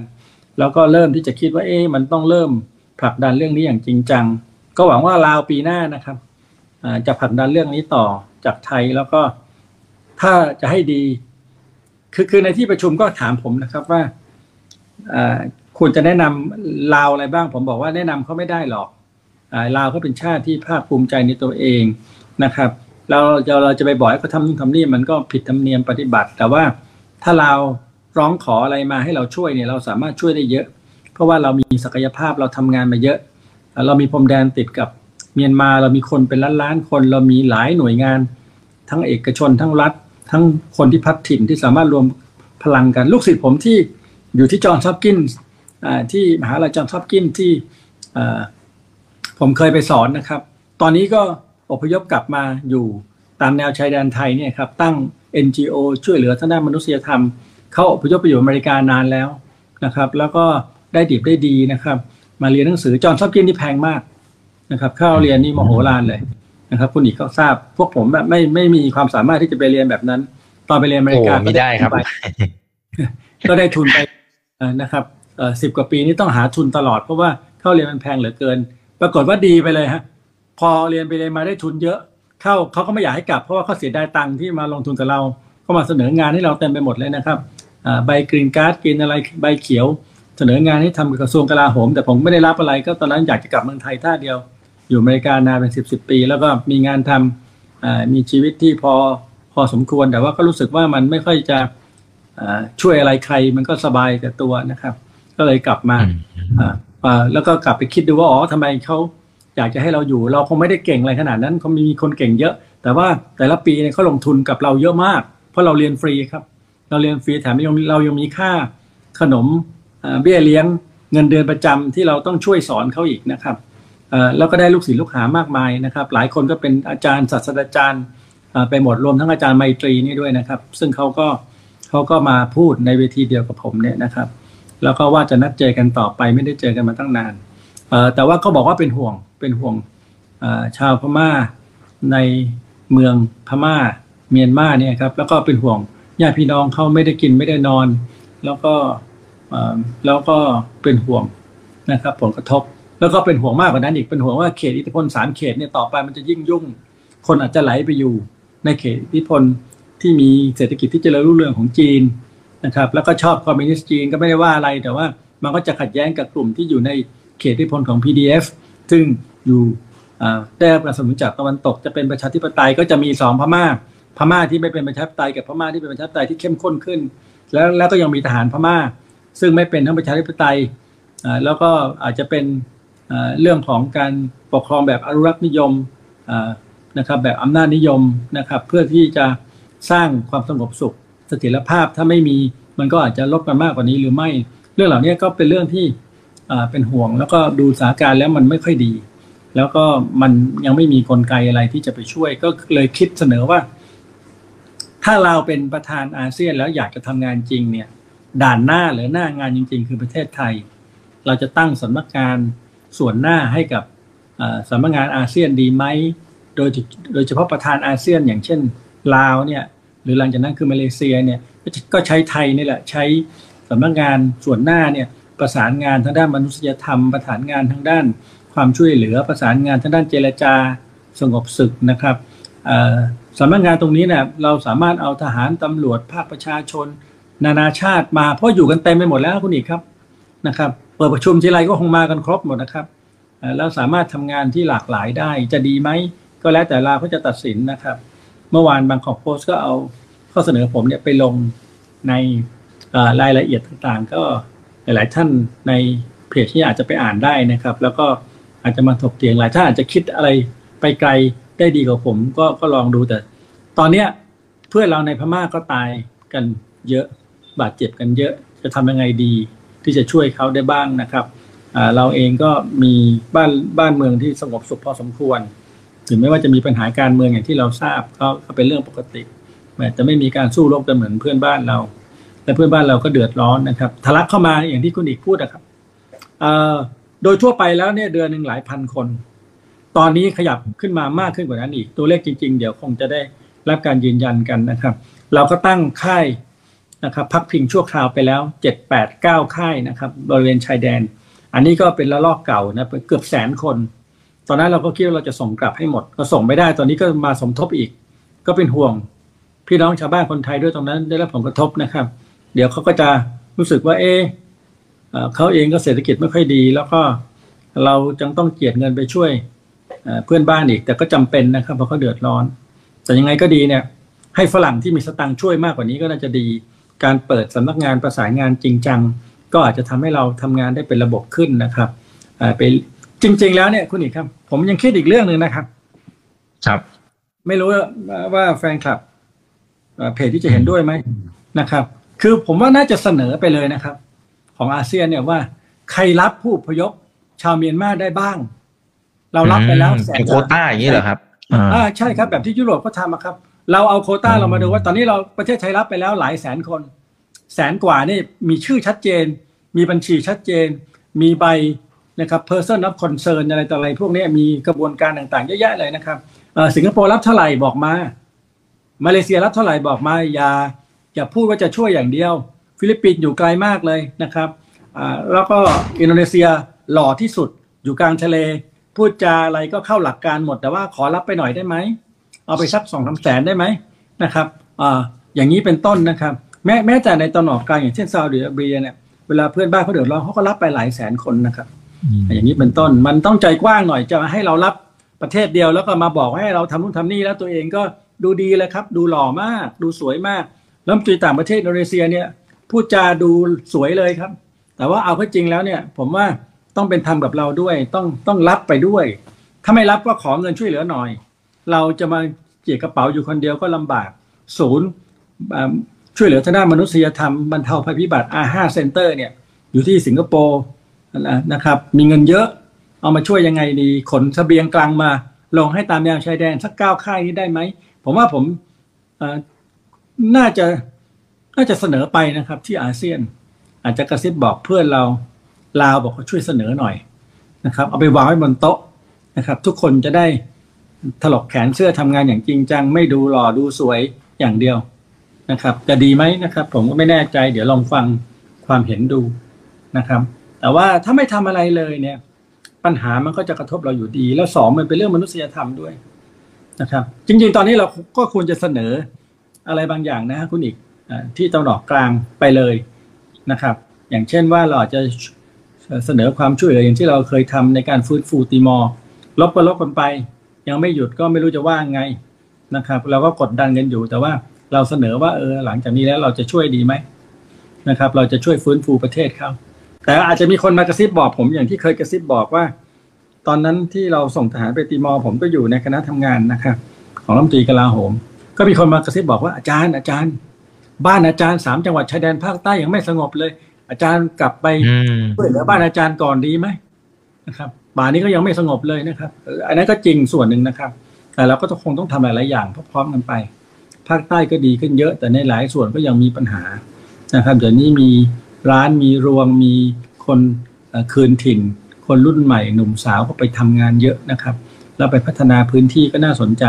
แล้วก็เริ่มที่จะคิดว่าเอ๊ะมันต้องเริ่มผลักดันเรื่องนี้อย่างจริงจัง ก็หวังว่าลาวปีหน้านะครับจะผลักดันเรื่องนี้ต่อจากไทยแล้วก็ถ้าจะให้ดี คือคือในที่ประชุมก็ถามผมนะครับว่า ควรจะแนะนำลาวอะไรบ้าง ผมบอกว่าแนะนำเขาไม่ได้หรอกลาวเขาเป็นชาติที่ภาคภูมิใจในตัวเองนะครับเราจะเราจะไปบอกให้เขาทำนู่นทำนี่มันก็ผิดธรรมเนียมปฏิบัติ แต่ว่าถ้าเราร้องขออะไรมาให้เราช่วยเนี่ยเราสามารถช่วยได้เยอะ เพราะว่าเรามีศักยภาพเราทำงานมาเยอะ เรามีพรมแดนติดกับเมียนมาเรามีคนเป็นล้านล้านคน เรามีหลายหน่วยงาน ทั้งเอกชนทั้งรัฐ ทั้งคนที่พัดถิ่นที่สามารถรวมพลังกัน ลูกศิษย์ผมที่อยู่ที่จอห์นส์ ฮอปกินส์ ที่มหาลัยจอห์นส์ ฮอปกินส์ที่ผมเคยไปสอนนะครับ ตอนนี้ก็อพยพกลับมาอยู่ตามแนวชายแดนไทยเนี่ยครับตั้ง NGO ช่วยเหลือทางด้านมนุษยธรรม เขาอพยพไปอยู่อเมริกานานแล้วนะครับ แล้วก็ได้ดีได้ดีนะครับ มาเรียนหนังสือจอห์นส์ ฮอปกินส์ที่แพงมากนะครับเข้าเรียนนี่มโหฬารเลยนะครับ คุณอีกก็ทราบ พวกผมแบบไม่ไม่มีความสามารถที่จะไปเรียนแบบนั้น ตอนไปเรียนอเมริกาไม่ได้ครับ ก็ได้ทุนไปนะครับ สิบกว่าปีนี้ต้องหาทุนตลอดเพราะว่าเข้าเรียนมันแพงเหลือเกิน ปรากฏว่าดีไปเลยฮะ พอเรียนไปเรียนมาได้ทุนเยอะ เข้าเขาก็ไม่อยากให้กลับเพราะว่าเขาเสียดายตังค์ที่มาลงทุนกับเราเขามาเสนองานให้เราเต็มไปหมดเลยนะครับใบกรีนการ์ดกินอะไรใบเขียว เสนองานให้ทำกับกระทรวงกลาโหม แต่ผมไม่ได้รับอะไรก็ตอนนั้นอยากจะกลับเมืองไทยท่าเดียว อยู่อเมริกานานเป็นสิบสิบปี แล้วก็มีงานทำมีชีวิตที่พอพอสมควรแต่ว่าก็รู้สึกว่ามันไม่ค่อยจะช่วยอะไรใครมันก็สบายแต่ตัวนะครับ ก็เลยกลับมาแล้วก็กลับไปคิดดูว่าอ๋อทำไมเขาอยากจะให้เราอยู่ เราคงไม่ได้เก่งอะไรขนาดนั้นเขามีคนเก่งเยอะ แต่ว่าแต่ละปีเนี่ยเขาลงทุนกับเราเยอะมาก เพราะเราเรียนฟรีครับ เราเรียนฟรีแถมยังเรายังมีค่าขนมเบี้ยเลี้ยงเงินเดือนประจำที่เราต้องช่วยสอนเขาอีกนะครับแล้วก็ได้ลูกศิษย์ลูกหามากมายนะครับ หลายคนก็เป็นอาจารย์ศาสตราจารย์ไปหมดรวมทั้งอาจารย์ไมตรีนี่ด้วยนะครับ ซึ่งเขาก็เขาก็มาพูดในเวทีเดียวกับผมเนี่ยนะครับ แล้วก็ว่าจะนัดเจอกันต่อไปไม่ได้เจอกันมาตั้งนานแต่ว่าเขาบอกว่าเป็นห่วงเป็นห่วงชาวพม่าในเมืองพม่าเมียนมาเนี่ยครับแล้วก็เป็นห่วงญาติพี่น้องเขาไม่ได้กินไม่ได้นอน แล้วก็แล้วก็เป็นห่วงนะครับ ผลกระทบ แล้วก็เป็นห่วงมากกว่านั้นอีกเป็นห่วงว่าเขตอิทธิพลสามเขตเนี่ยต่อไปมันจะยิ่งยุ่ง คนอาจจะไหลไปอยู่ในเขตอิทธิพลที่มีเศรษฐกิจที่เจริญรุ่งเรืองของจีน นะครับ แล้วก็ชอบคอมมิวนิสต์จีนก็ไม่ได้ว่าอะไร แต่ว่ามันก็จะขัดแย้งกับกลุ่มที่อยู่ในเขตอิทธิพลของ PDF ซึ่งอยู่ได้รับการสนับสนุนจากตะวันตกจะเป็นประชาธิปไตยก็จะมีสองพม่า พม่าที่ไม่เป็นประชาธิปไตยกับพม่าที่เป็นประชาธิปไตยที่เข้มข้นขึ้น แล้วแล้วก็ยังมีทหารพม่า ซึ่งไม่เป็นทั้งประชาธิปไตยแล้วก็อาจจะเป็นเรื่องของการปกครองแบบอนุรักษ์นิยมนะครับแบบอำนาจนิยมนะครับเพื่อที่จะสร้างความสงบสุข เสถียรภาพถ้าไม่มีมันก็อาจจะลดกันมากกว่านี้หรือไม่ เรื่องเหล่านี้ก็เป็นเรื่องที่เป็นห่วง แล้วก็ดูสถานการณ์แล้วมันไม่ค่อยดี แล้วก็มันยังไม่มีกลไกอะไรที่จะไปช่วยก็เลยคิดเสนอว่า ถ้าเราเป็นประธานอาเซียนแล้วอยากจะทำงานจริงเนี่ย ด่านหน้าหรือหน้างานจริง ๆ คือประเทศไทย เราจะตั้งสำนักงานส่วนหน้าให้กับสำนักงานอาเซียนดีไหมโดยโดยเฉพาะประธานอาเซียนอย่างเช่นลาวเนี่ย รือหลังจากนั้นคือมาเลเซียเนี่ยก็ใช้ไทยนี่แหละใช้สำนักงานส่วนหน้าเนี่ยประสานงานทางด้านมนุษยธรรม ประสานงานทางด้านความช่วยเหลือ ประสานงานทางด้านเจรจาสงบศึกนะครับสำนักงานตรงนี้เนี่ยเราสามารถเอาทหารตำรวจภาคประชาชน นานาชาติมาเพราะอยู่กันเต็มไปหมดแล้วคุณอีกครับนะครับ เปิดประชุมทีไรก็คงมากันครบหมดนะครับแล้วสามารถทำงานที่หลากหลายได้จะดีไหมก็แล้วแต่ลาเขาจะตัดสินนะครับ เมื่อวานบางขอบโพสก็เอาข้อเสนอผมเนี่ยไปลงในรายละเอียดต่างๆ ก็หลายๆท่านในเพจที่อาจจะไปอ่านได้นะครับ แล้วก็อาจจะมาถกเถียงหลายท่านอาจจะคิดอะไรไปไกลได้ดีกว่าผม ก็ก็ลองดูแต่ ตอนเนี้ยเพื่อนเราในพม่าก็ตายกันเยอะบาดเจ็บกันเยอะ จะทำยังไงดี ที่จะช่วยเขาได้บ้างนะครับเราเองก็มีบ้านบ้านเมืองที่สงบสุขพอสมควร ถึงไม่ว่าจะมีปัญหาการเมืองอย่างที่เราทราบก็เป็นเรื่องปกติแต่จะไม่มีการสู้รบกันเหมือนเพื่อนบ้านเรา และเพื่อนบ้านเราก็เดือดร้อนนะครับทะลักเข้ามาอย่างที่คุณอีกพูดนะครับโดยทั่วไปแล้วเนี่ยเดือนหนึ่งหลายพันคน ตอนนี้ขยับขึ้นมามากขึ้นกว่านั้นอีก ตัวเลขจริง ๆ เดี๋ยวคงจะได้รับการยืนยันกันนะครับ เราก็ตั้งค่ายนะครับพักพิงชั่วคราวไปแล้วเจ็ดแปดเก้าค่ายนะครับบริเวณชายแดน อันนี้ก็เป็นระลอกเก่านะเกือบแสนคน ตอนนั้นเราก็คิดว่าเราจะส่งกลับให้หมดก็ส่งไม่ได้ ตอนนี้ก็มาสมทบอีก ก็เป็นห่วง พี่น้องชาวบ้านคนไทยด้วยตรงนั้นได้รับผลกระทบนะครับ เดี๋ยวเขาก็จะรู้สึกว่า เออเขาเองก็เศรษฐกิจไม่ค่อยดี แล้วก็เราจึงต้องเกียดเงินไปช่วยเพื่อนบ้านอีก แต่ก็จำเป็นนะครับเพราะเขาเดือดร้อน แต่ยังไงก็ดีเนี่ย ให้ฝรั่งที่มีสตังค์ช่วยมากกว่านี้ก็น่าจะดี การเปิดสำนักงานประสานงานจริงจัง ก็อาจจะทำให้เราทำงานได้เป็นระบบขึ้นนะครับไป จริง ๆ แล้วเนี่ยคุณอีกครับ ผมยังคิดอีกเรื่องหนึ่งนะครับ ครับ ไม่รู้ว่าแฟนคลับเพจที่จะเห็นด้วยไหมนะครับ คือผมว่าน่าจะเสนอไปเลยนะครับ ของอาเซียนเนี่ยว่าใครรับผู้พยพชาวเมียนมาได้บ้าง เรารับไปแล้วแสนโคต้าอย่างนี้เหรอครับอ่าใช่ครับแบบที่ยุโรปก็ทำครับ เราเอาโคต้าเรามาดูว่าตอนนี้เราประเทศไทยรับไปแล้วหลายแสนคน แสนกว่านี่มีชื่อชัดเจน มีบัญชีชัดเจน มีใบ นะครับ person of concern อะไรต่ออะไรพวกนี้มีกระบวนการต่างๆเยอะแยะเลยนะครับสิงคโปร์รับเท่าไหร่บอกมา มาเลเซียรับเท่าไหร่บอกมาอย่าอย่าพูดว่าจะช่วยอย่างเดียว ฟิลิปปินส์อยู่ไกลมากเลยนะครับแล้วก็อินโดนีเซียหล่อที่สุดอยู่กลางทะเล พูดจาอะไรก็เข้าหลักการหมด แต่ว่าขอรับไปหน่อยได้ไหม เอาไปสักสองสามแสนได้ไหมนะครับอย่างนี้เป็นต้นนะครับ แม้แม้แต่ในตะวันออกกลางอย่างเช่นซาอุดิอาระเบียเนี่ยเวลาเพื่อนบ้านเขาเดือดร้อนเขาก็รับไปหลายแสนคนนะครับ อย่างนี้เป็นต้นมันต้องใจกว้างหน่อยจะให้เรารับประเทศเดียวแล้วก็มาบอกให้เราทำนู่นทำนี่แล้วตัวเองก็ดูดีเลยครับ ดูหล่อมาก ดูสวยมากรัฐมนตรีต่างประเทศอินโดนีเซียเนี่ยพูดจาดูสวยเลยครับ แต่ว่าเอาเข้าจริงแล้วเนี่ย ผมว่าต้องเป็นธรรมกับเราด้วย ต้องต้องรับไปด้วย ถ้าไม่รับก็ขอเงินช่วยเหลือหน่อย เราจะมาเจียกระเป๋าอยู่คนเดียวก็ลำบาก ศูนย์ช่วยเหลือทางด้านมนุษยธรรมบรรเทาภัยพิบัติ R5 Center เนี่ยอยู่ที่สิงคโปร์ นะครับ มีเงินเยอะ เอามาช่วยยังไงดี ขนเสบียงกลางมา ลงให้ตามแนวชายแดนสักเก้าค่ายนี้ได้ไหม ผมว่าผมน่าจะน่าจะเสนอไปนะครับ ที่อาเซียน อาจจะกระซิบบอกเพื่อนเราลาวบอกเขาช่วยเสนอหน่อยนะครับ เอาไปวางไว้บนโต๊ะนะครับ ทุกคนจะได้ถลกแขนเสื้อทำงานอย่างจริงจัง ไม่ดูหล่อดูสวยอย่างเดียวนะครับ จะดีไหมนะครับ ผมก็ไม่แน่ใจ เดี๋ยวลองฟังความเห็นดูนะครับ แต่ว่าถ้าไม่ทำอะไรเลยเนี่ย ปัญหามันก็จะกระทบเราอยู่ดี แล้วสองมันเป็นเรื่องมนุษยธรรมด้วยนะครับ จริง ๆ ตอนนี้เราก็ควรจะเสนออะไรบางอย่างนะคุณอีกที่ตะวันออกกลางไปเลยนะครับ อย่างเช่นว่าเราจะเสนอความช่วยเหลืออย่างที่เราเคยทำในการฟื้นฟูตีมอร์ลบก็ลบกันไป ยังไม่หยุดก็ไม่รู้จะว่าไงนะครับ เราก็กดดันกันอยู่ แต่ว่าเราเสนอว่าเออหลังจากนี้แล้วเราจะช่วยดีไหมนะครับ เราจะช่วยฟื้นฟูประเทศเขา แต่อาจจะมีคนมากระซิบบอกผมอย่างที่เคยกระซิบบอกว่า ตอนนั้นที่เราส่งทหารไปตีมอร์ผมก็อยู่ในคณะทำงานนะครับของรัฐมนตรีกลาโหม ก็มีคนมากระซิบบอกว่าอาจารย์อาจารย์ บ้านอาจารย์สามจังหวัดชายแดนภาคใต้ยังไม่สงบเลย อาจารย์กลับไปช่วยเหลือบ้านอาจารย์ก่อนดีไหมนะครับป่านี้ก็ยังไม่สงบเลยนะครับ อันนั้นก็จริงส่วนหนึ่งนะครับ แต่เราก็คงต้องทำหลายๆอย่างพร้อมๆกันไป ภาคใต้ก็ดีขึ้นเยอะ แต่ในหลายส่วนก็ยังมีปัญหานะครับเดี๋ยวนี้มี ร้านมีรวงมีคนคืนถิ่น คนรุ่นใหม่หนุ่มสาวก็ไปทำงานเยอะนะครับ แล้วไปพัฒนาพื้นที่ก็น่าสนใจ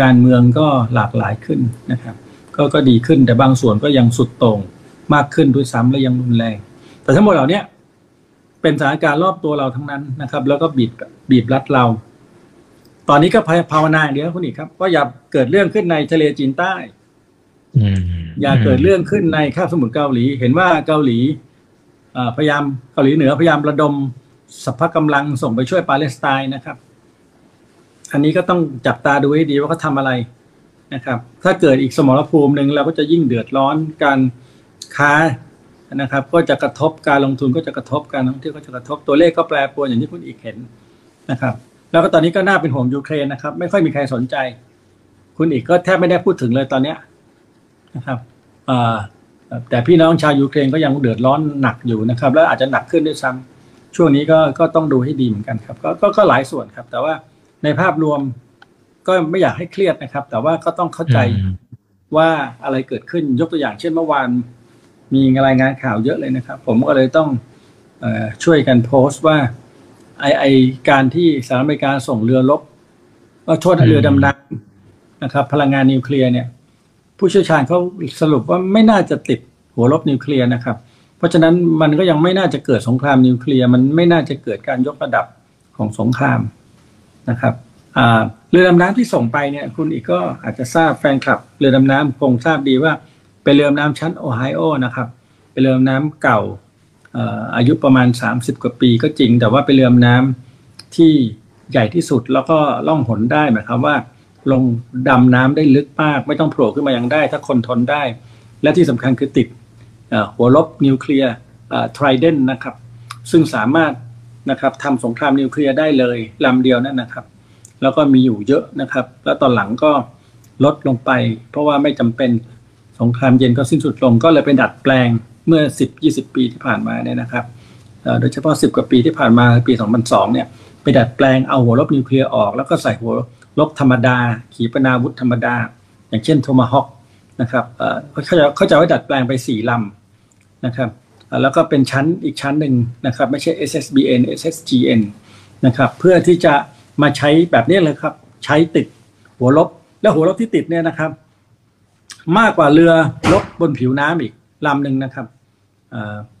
การเมืองก็หลากหลายขึ้นนะครับก็ก็ดีขึ้นแต่บางส่วนก็ยังสุดโต่งมากขึ้นด้วยซ้ำและยังรุนแรง แต่ทั้งหมดเหล่านี้เป็นสถานการณ์รอบตัวเราทั้งนั้นนะครับ แล้วก็บีบบีบรัดเรา ตอนนี้ก็ภาวนาเดียวคุณอีกครับว่าอย่าเกิดเรื่องขึ้นในทะเลจีนใต้ อย่าเกิดเรื่องขึ้นในคาบสมุทรเกาหลี เห็นว่าเกาหลีพยายามเกาหลีเหนือพยายามระดมสภาพกำลังส่งไปช่วยปาเลสไตน์นะครับ อันนี้ก็ต้องจับตาดูให้ดีว่าเขาทาอะไรนะครับ ถ้าเกิดอีกสมรภูมิหนึ่งเราก็จะยิ่งเดือดร้อนการค้านะครับ ก็จะกระทบการลงทุนก็จะกระทบการท่องเที่ยวก็จะกระทบตัวเลขก็แปรปรวนอย่างที่คุณอีกเห็นนะครับ แล้วก็ตอนนี้ก็น่าเป็นห่วงยูเครนนะครับ ไม่ค่อยมีใครสนใจ คุณอีกก็แทบไม่ได้พูดถึงเลยตอนเนี้ย นะครับแต่พี่น้องชาวยูเครนก็ยังเดือดร้อนหนักอยู่นะครับ แล้วอาจจะหนักขึ้นด้วยซ้ำช่วงนี้ก็ก็ต้องดูให้ดีเหมือนกันครับก็ก็หลายส่วนครับ แต่ว่าในภาพรวมก็ไม่อยากให้เครียดนะครับ แต่ว่าก็ต้องเข้าใจว่าอะไรเกิดขึ้นยกตัวอย่างเช่นเมื่อวานมีรายงานข่าวเยอะเลยนะครับ ผมก็เลยต้องอช่วยกันโพสต์ว่าไอไอการที่สหรัฐอเมริกาส่งเรือรบว่าโทษเรือดำน้ำนะครับ พลังงานนิวเคลียร์เนี่ย ผู้เชี่ยวชาญเขาสรุปว่าไม่น่าจะติดหัวลบนิวเคลียร์นะครับ เพราะฉะนั้นมันก็ยังไม่น่าจะเกิดสงครามนิวเคลียร์มันไม่น่าจะเกิดการยกระดับของสงครามนะครับเรือดำน้ำที่ส่งไปเนี่ยคุณอีกก็อาจจะทราบแฟนคลับ เรือดำน้ำคงทราบดีว่าเป็นเรือดำน้ำชั้นโอไฮโอนะครับ เป็นเรือดำน้ำเก่าอายุประมาณ 30 กว่าปีก็จริง แต่ว่าเป็นเรือดำน้ำที่ใหญ่ที่สุดแล้วก็ล่องหนได้หมายความว่า ลงดำน้ำได้ลึกมาก ไม่ต้องโผล่ขึ้นมายังได้ ถ้าคนทนได้ และที่สำคัญคือติดหัวลบนิวเคลียร์ไทรเดนต์นะครับ ซึ่งสามารถนะครับทำสงครามนิวเคลียร์ได้เลยลำเดียวนั่นนะครับ แล้วก็มีอยู่เยอะนะครับ แล้วตอนหลังก็ลดลงไป เพราะว่าไม่จำเป็นสงครามเย็นก็สิ้นสุดลงก็เลยเป็นดัดแปลงเมื่อ 10-20 ปีที่ผ่านมาเนี่ยนะครับโดยเฉพาะ 10 กว่าปีที่ผ่านมาปี 2002 เนี่ยไปดัดแปลงเอาหัวลบนิวเคลียร์ออกแล้วก็ใส่หัว ลบธรรมดา ขีปนาวุธธรรมดา อย่างเช่นโทมาฮอว์กนะครับเขาจะเขาจะไว้ดัดแปลงไปสี่ลำนะครับแล้วก็เป็นชั้นอีกชั้นหนึ่งนะครับ ไม่ใช่ SSBN SSGN นะครับ เพื่อที่จะมาใช้แบบนี้เลยครับ ใช้ติดหัวลบ แล้วหัวลบที่ติดเนี่ยนะครับ มากกว่าเรือลบบนผิวน้ำอีกลำหนึ่งนะครับ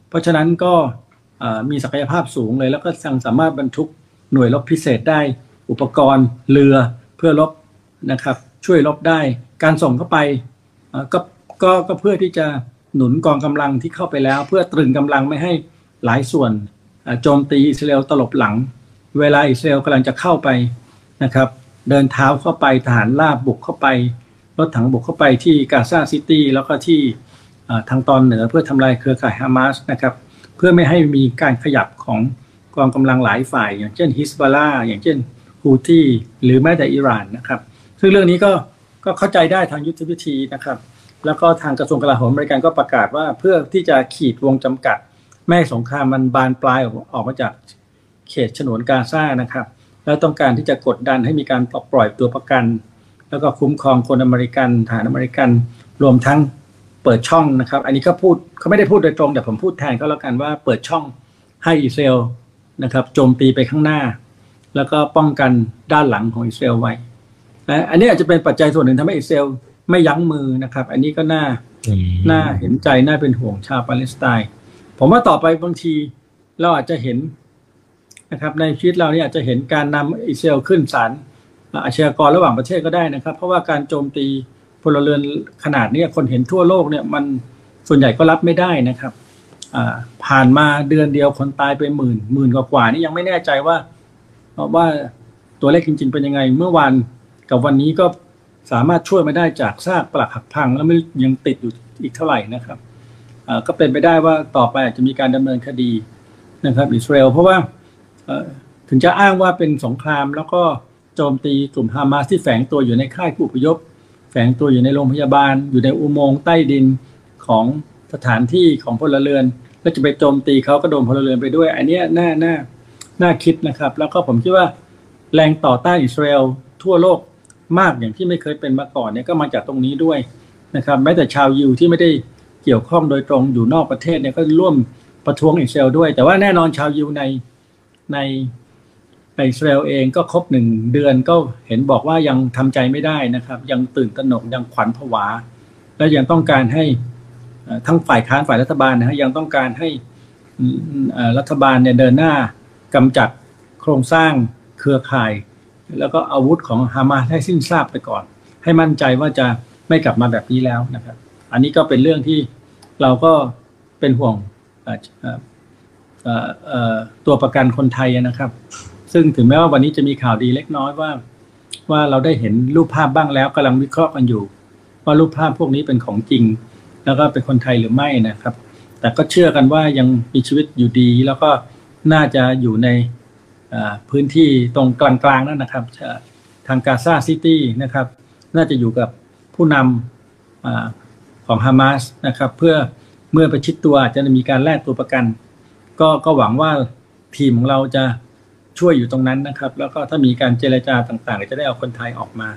เพราะฉะนั้นก็มีศักยภาพสูงเลย แล้วก็ยังสามารถบรรทุกหน่วยลบพิเศษได้ อุปกรณ์เรือ เพื่อลบนะครับ ช่วยลบได้การส่งเข้าไปก็ก็ก็เพื่อที่จะหนุนกองกำลังที่เข้าไปแล้ว เพื่อตรึงกำลังไม่ให้หลายส่วนโจมตีอิสราเอลตลบหลัง เวลาอิสราเอลกำลังจะเข้าไปนะครับ เดินเท้าเข้าไปทหารลาบบุกเข้าไปรถถังบุกเข้าไปที่กาซาซิตี้แล้วก็ที่ทางตอนเหนือเพื่อทำลายเครือข่ายฮามาสนะครับเพื่อไม่ให้มีการขยับของกองกำลังหลายฝ่าย อย่างเช่นฮิซบอลเลาะห์อย่างเช่น ฮูตี้หรือแม้แต่อิหร่านนะครับ ซึ่งเรื่องนี้ก็ก็เข้าใจได้ทางยุทธวิธีนะครับ แล้วก็ทางกระทรวงกลาโหมอเมริกันก็ประกาศว่าเพื่อที่จะขีดวงจำกัด ไม่สงครามมันบานปลายออกมาจากเขตฉนวนกาซานะครับ แล้วต้องการที่จะกดดันให้มีการปล่อยตัวประกัน แล้วก็คุ้มครองคนอเมริกันฐานอเมริกันรวมทั้งเปิดช่องนะครับ อันนี้เขาพูดเขาไม่ได้พูดโดยตรงแต่ผมพูดแทนก็แล้วกันว่าเปิดช่องให้อิสราเอลนะครับโจมตีไปข้างหน้า แล้วก็ป้องกันด้านหลังของอิสราเอลไว้นะอันนี้อาจจะเป็นปัจจัยส่วนหนึ่งทำให้อิสราเอลไม่ยั้งมือนะครับ อันนี้ก็น่าน่าเห็นใจน่าเป็นห่วงชาวปาเลสไตน์ผมว่าต่อไปบางทีเราอาจจะเห็นนะครับ ในชีวิตเราเนี่ยอาจจะเห็นการนำอิสราเอลขึ้นศาลอาชญากรระหว่างประเทศก็ได้นะครับ เพราะว่าการโจมตีพลเรือนขนาดนี้คนเห็นทั่วโลกเนี่ยมันส่วนใหญ่ก็รับไม่ได้นะครับผ่านมาเดือนเดียวคนตายไปหมื่นหมื่นกว่าๆนี่ยังไม่แน่ใจว่า ว่าตัวเลขจริง ๆ เป็นยังไง เมื่อวานกับวันนี้ก็สามารถช่วยมาได้จากซากปลักหักพัง แล้วไม่ยังติดอยู่อีกเท่าไหร่นะครับก็เป็นไปได้ว่าต่อไปอาจจะมีการดำเนินคดีนะครับ อิสราเอลเพราะว่าถึงจะอ้างว่าเป็นสงคราม แล้วก็โจมตีกลุ่มฮามาสที่แฝงตัวอยู่ในค่ายผู้พยพ แฝงตัวอยู่ในโรงพยาบาล อยู่ในอุโมงค์ใต้ดินของสถานที่ของพลเรือน แล้วจะไปโจมตีเขาก็โดนพลเรือนไปด้วย อันนี้น่าน่า น่าคิดนะครับ แล้วก็ผมคิดว่าแรงต่อต้านอิสราเอลทั่วโลกมากอย่างที่ไม่เคยเป็นมาก่อนเนี่ยก็มาจากตรงนี้ด้วยนะครับแม้แต่ชาวยิวที่ไม่ได้เกี่ยวข้องโดยตรงอยู่นอกประเทศเนี่ยก็ร่วมประท้วงอิสราเอลด้วย แต่ว่าแน่นอนชาวยิวในในในอิสราเอลเองก็ครบหนึ่งเดือนก็เห็นบอกว่ายังทำใจไม่ได้นะครับ ยังตื่นตระหนกยังขวัญผวา และยังต้องการให้ทั้งฝ่ายค้านฝ่ายรัฐบาลนะฮะยังต้องการให้รัฐบาลเนี่ยเดินหน้า กำจัดโครงสร้างเครือข่าย แล้วก็อาวุธของฮามาสให้สิ้นซากไปก่อน ให้มั่นใจว่าจะไม่กลับมาแบบนี้แล้วนะครับ อันนี้ก็เป็นเรื่องที่เราก็เป็นห่วงตัวประกันคนไทยนะครับ ซึ่งถึงแม้ว่าวันนี้จะมีข่าวดีเล็กน้อยว่า ว่าเราได้เห็นรูปภาพบ้างแล้วกำลังวิเคราะห์กันอยู่ ว่ารูปภาพพวกนี้เป็นของจริง แล้วก็เป็นคนไทยหรือไม่นะครับ แต่ก็เชื่อกันว่ายังมีชีวิตอยู่ดี แล้วก็ น่าจะอยู่ในพื้นที่ตรงกลางๆนั่นนะครับทางกาซาซิตี้นะครับน่าจะอยู่กับผู้นำของฮามาสนะครับเพื่อเมื่อประชิดตัวจะมีการแลกตัวประกัน ก็ก็หวังว่าทีมของเราจะช่วยอยู่ตรงนั้นนะครับ แล้วก็ถ้ามีการเจรจาต่างๆ จะได้เอาคนไทยออกมา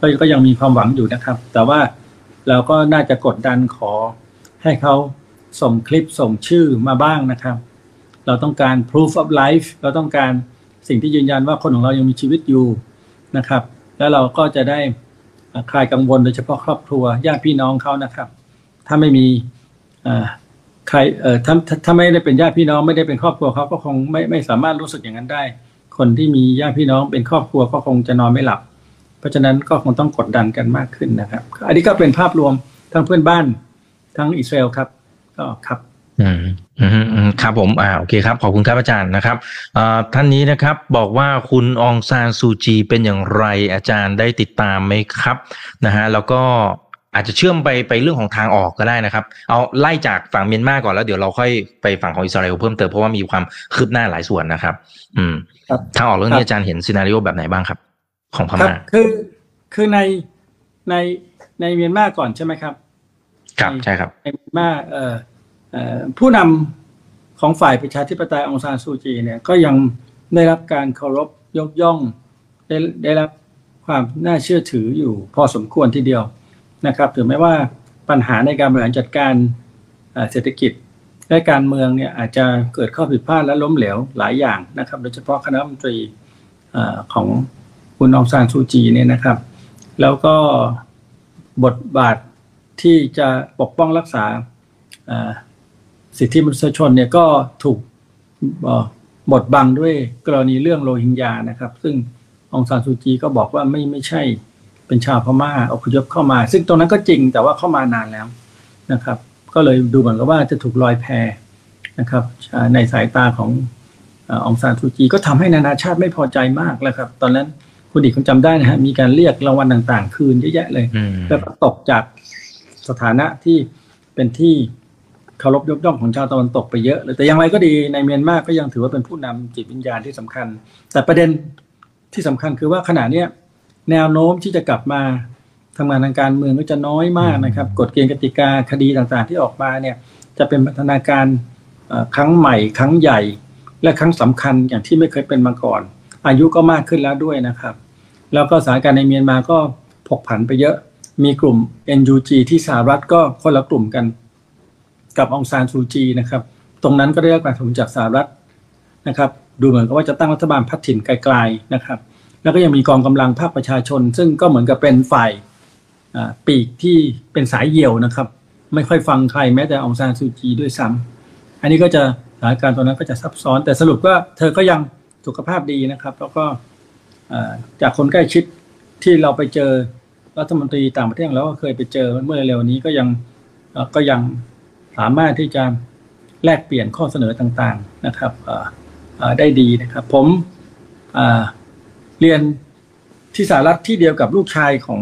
ก็ก็ยังมีความหวังอยู่นะครับ แต่ว่าเราก็น่าจะกดดันขอให้เขาส่งคลิปส่งชื่อมาบ้างนะครับ เราต้องการ proof of life เราต้องการสิ่งที่ยืนยันว่าคนของเรายังมีชีวิตอยู่นะครับ แล้วเราก็จะได้คลายกังวลโดยเฉพาะครอบครัวญาติพี่น้องเขานะครับ ถ้าไม่มีใครถ้าถ้าไม่ได้เป็นญาติพี่น้องไม่ได้เป็นครอบครัวเขาก็คงไม่ไม่สามารถรู้สึกอย่างนั้นได้ คนที่มีญาติพี่น้องเป็นครอบครัวก็คงจะนอนไม่หลับ เพราะฉะนั้นก็คงต้องกดดันกันมากขึ้นนะครับ อันนี้ก็เป็นภาพรวมทั้งเพื่อนบ้านทั้งอิสราเอลครับก็ครับ อืมอืมครับผมอ่าโอเคครับขอบคุณครับอาจารย์นะครับอ่าท่านนี้นะครับบอกว่าคุณองซานซูจีเป็นอย่างไรอาจารย์ได้ติดตามไหมครับนะฮะแล้วก็อาจจะเชื่อมไปไปเรื่องของทางออกก็ได้นะครับ เอาไล่จากฝั่งเมียนมาก่อนแล้วเดี๋ยวเราค่อยไปฝั่งของอิสราเอลเพิ่มเติมเพราะว่ามีความคืบหน้าหลายส่วนนะครับ อืมทางออกเรื่องนี้อาจารย์เห็นซีนารีโอแบบไหนบ้างครับ ของพม่าคือคือในในในเมียนมาก่อนใช่ไหมครับ ครับใช่ครับในเมียนมาเอ่อ ผู้นำของฝ่ายประชาธิปไตยองซานซูจีเนี่ยก็ยังได้รับการเคารพยกย่องได้ได้รับความน่าเชื่อถืออยู่พอสมควรทีเดียวนะครับถึงแม้ว่าปัญหาในการบริหารจัดการเศรษฐกิจและการเมืองเนี่ยอาจจะเกิดข้อผิดพลาดและล้มเหลวหลายอย่างนะครับ โดยเฉพาะคณะรัฐมนตรีของคุณองซานซูจีเนี่ยนะครับ แล้วก็บทบาทที่จะปกป้องรักษา สิทธิมนุษยชนเนี่ยก็ถูกบดบังด้วยกรณีเรื่องโรฮิงญานะครับ ซึ่งองซานซูจีก็บอกว่าไม่ไม่ใช่เป็นชาวพม่าอพยพเข้ามา ซึ่งตรงนั้นก็จริงแต่ว่าเข้ามานานแล้วนะครับ ก็เลยดูเหมือนกับว่าจะถูกลอยแพนะครับ ในสายตาขององซานซูจีก็ทำให้นานาชาติไม่พอใจมากแล้วครับ ตอนนั้นคุณอีกคุณจำได้นะฮะมีการเรียกรางวัลต่างๆ คืนเยอะแยะเลยแล้วตกจากสถานะที่เป็นที่ เคารพยกย่องของชาวตะวันตกไปเยอะเลยแต่อย่างไรก็ดีในเมียนมาก็ยังถือว่าเป็นผู้นำจิตวิญญาณที่สำคัญ แต่ประเด็นที่สำคัญคือว่าขณะเนี้ยแนวโน้มที่จะกลับมาทำงานทางการเมืองก็จะน้อยมากนะครับ กฎเกณฑ์กติกาคดีต่างๆ ที่ออกมาเนี่ยจะเป็นพัฒนาการครั้งใหม่ ครั้งใหญ่ และครั้งสำคัญอย่างที่ไม่เคยเป็นมาก่อน อายุก็มากขึ้นแล้วด้วยนะครับ แล้วก็สถานการณ์ในเมียนมาก็ผกผันไปเยอะ มีกลุ่ม NUG ที่สหรัฐก็คนละกลุ่มกัน กับองซานซูจีนะครับ ตรงนั้นก็ได้รับการสนับสนุนจากสหรัฐนะครับ ดูเหมือนกับว่าจะตั้งรัฐบาลพัฒถิ่นไกลๆนะครับ แล้วก็ยังมีกองกำลังภาคประชาชน ซึ่งก็เหมือนกับเป็นฝ่ายปีกที่เป็นสายเหี่ยวนะครับ ไม่ค่อยฟังใครแม้แต่องซานซูจีด้วยซ้ำอันนี้ก็จะสถานการณ์ตรงนั้นก็จะซับซ้อน แต่สรุปว่าเธอก็ยังสุขภาพดีนะครับ แล้วก็จากคนใกล้ชิดที่เราไปเจอรัฐมนตรีต่างประเทศแล้วก็เคยไปเจอเมื่อเร็วๆนี้ก็ยังก็ยัง สามารถที่จะแลกเปลี่ยนข้อเสนอต่างๆนะครับเอ่อเอ่อได้ดีนะครับ ผมอ่าเรียนที่สหรัฐที่เดียวกับลูกชายของ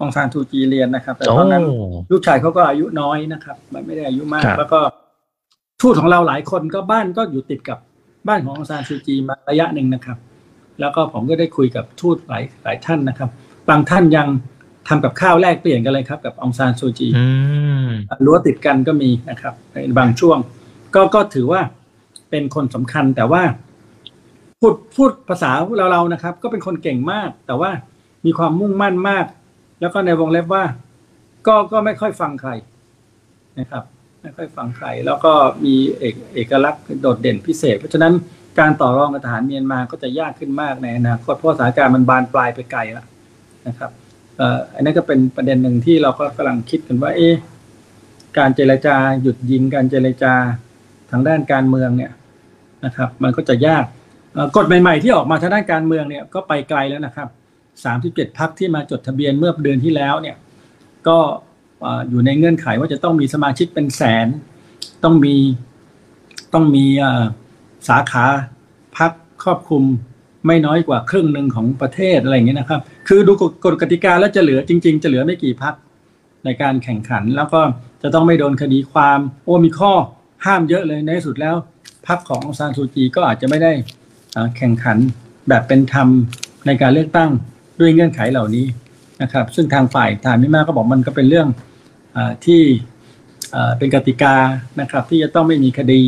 องซานทูจีเรียนนะครับ แต่ตอนนั้นโอ้ลูกชายเขาก็อายุน้อยนะครับไม่ไม่ได้อายุมากครับแล้วก็ทูตของเราหลายคนก็บ้านก็อยู่ติดกับบ้านขององซานซูจีมาระยะหนึ่งนะครับ แล้วก็ผมก็ได้คุยกับทูตหลายหลายท่านนะครับ บางท่านยัง ทำกับข้าวแลกเปลี่ยนกันเลยครับ กับองซานซูจีอืมรั้วติดกันก็มีนะครับในบางช่วง ก็ก็ถือว่าเป็นคนสำคัญแต่ว่า พูดพูดภาษาเราเรานะครับ ก็เป็นคนเก่งมาก แต่ว่ามีความมุ่งมั่นมาก แล้วก็ในวงเล็บว่า ก็ก็ไม่ค่อยฟังใครนะครับ ไม่ค่อยฟังใคร แล้วก็มีเอกเอกลักษณ์โดดเด่นพิเศษ เพราะฉะนั้นการต่อรองกับทหารเมียนมาก็จะยากขึ้นมากในอนาคตเพราะสถานการณ์มันบานปลายไปไกลแล้วนะครับเอันนั้นก็เป็นประเด็นหนึ่งที่เราก็กำลังคิดกันว่า เอ๊ะการเจรจาหยุดยิงการเจรจาทางด้านการเมืองเนี่ยนะครับ มันก็จะยากกฎใหม่ ๆ ที่ออกมาทางด้านการเมืองเนี่ยก็ไปไกลแล้วนะครับสามสิบเจ็ดพักที่มาจดทะเบียนเมื่อเดือนที่แล้วเนี่ย ก็อยู่ในเงื่อนไขว่าจะต้องมีสมาชิกเป็นแสน ต้องมีต้องมีสาขาพักครอบคลุม ไม่น้อยกว่าครึ่งหนึ่งของประเทศอะไรอย่างเงี้ยนะครับ คือดูกฎกติกาแล้วจะเหลือจริง ๆ จะเหลือไม่กี่พักในการแข่งขัน แล้วก็จะต้องไม่โดนคดีความโอ้มีข้อห้ามเยอะเลยในที่สุดแล้วพักของซานซูจีก็อาจจะไม่ได้แข่งขันแบบเป็นธรรมในการเลือกตั้งด้วยเงื่อนไขเหล่านี้นะครับ ซึ่งทางฝ่ายทารมิมาก็บอกมันก็เป็นเรื่องอที่เป็นกติกานะครับ ที่จะต้องไม่มีคดี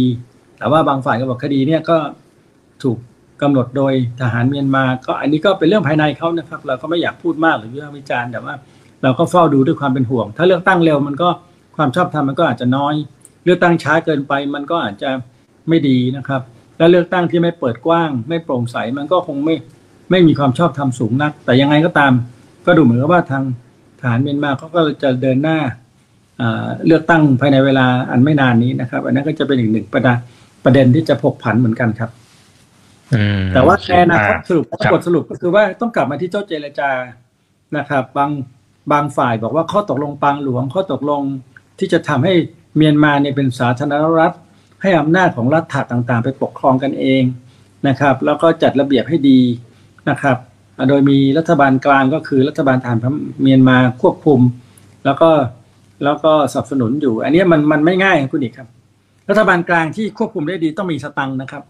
แต่ว่าบางฝ่ายก็บอกคดีเนี่ยก็ถูก กำหนดโดยทหารเมียนมา ก็อันนี้ก็เป็นเรื่องภายในเขานะครับ เราก็ไม่อยากพูดมากหรือวิพากษ์วิจารณ์แต่ว่า เราก็เฝ้าดูด้วยความเป็นห่วง ถ้าเลือกตั้งเร็วมันก็ความชอบธรรมมันก็อาจจะน้อย เลือกตั้งช้าเกินไปมันก็อาจจะไม่ดีนะครับ และเลือกตั้งที่ไม่เปิดกว้าง ไม่โปร่งใสมันก็คงไม่ไม่มีความชอบธรรมสูงนัก แต่ยังไงก็ตาม ก็ดูเหมือนว่าทางทหารเมียนมาเขาก็จะเดินหน้าเลือกตั้งภายในเวลาอันไม่นานนี้นะครับ อันนั้นก็จะเป็นอีกหนึ่งประเด็นประเด็นที่จะผกผันเหมือนกันครับ แต่ว่าในอนาคตอ่าสรุปครับบทสรุปก็คือว่าต้องกลับมาที่โต๊ะเจรจานะครับ บางบางฝ่ายบอกว่าข้อตกลงปางหลวง ข้อตกลงที่จะทำให้เมียนมาเนี่ยเป็นสาธารณรัฐ ให้อำนาจของรัฐต่างๆ ไปปกครองกันเองนะครับ แล้วก็จัดระเบียบให้ดีนะครับอ่าโดยมีรัฐบาลกลางก็คือรัฐบาลฐานเมียนมาควบคุม แล้วก็แล้วก็สนับสนุนอยู่ อันเนี้ยมันมันไม่ง่ายครับคุณอีกครับ รัฐบาลกลางที่ควบคุมได้ดีต้องมีสตังค์นะครับ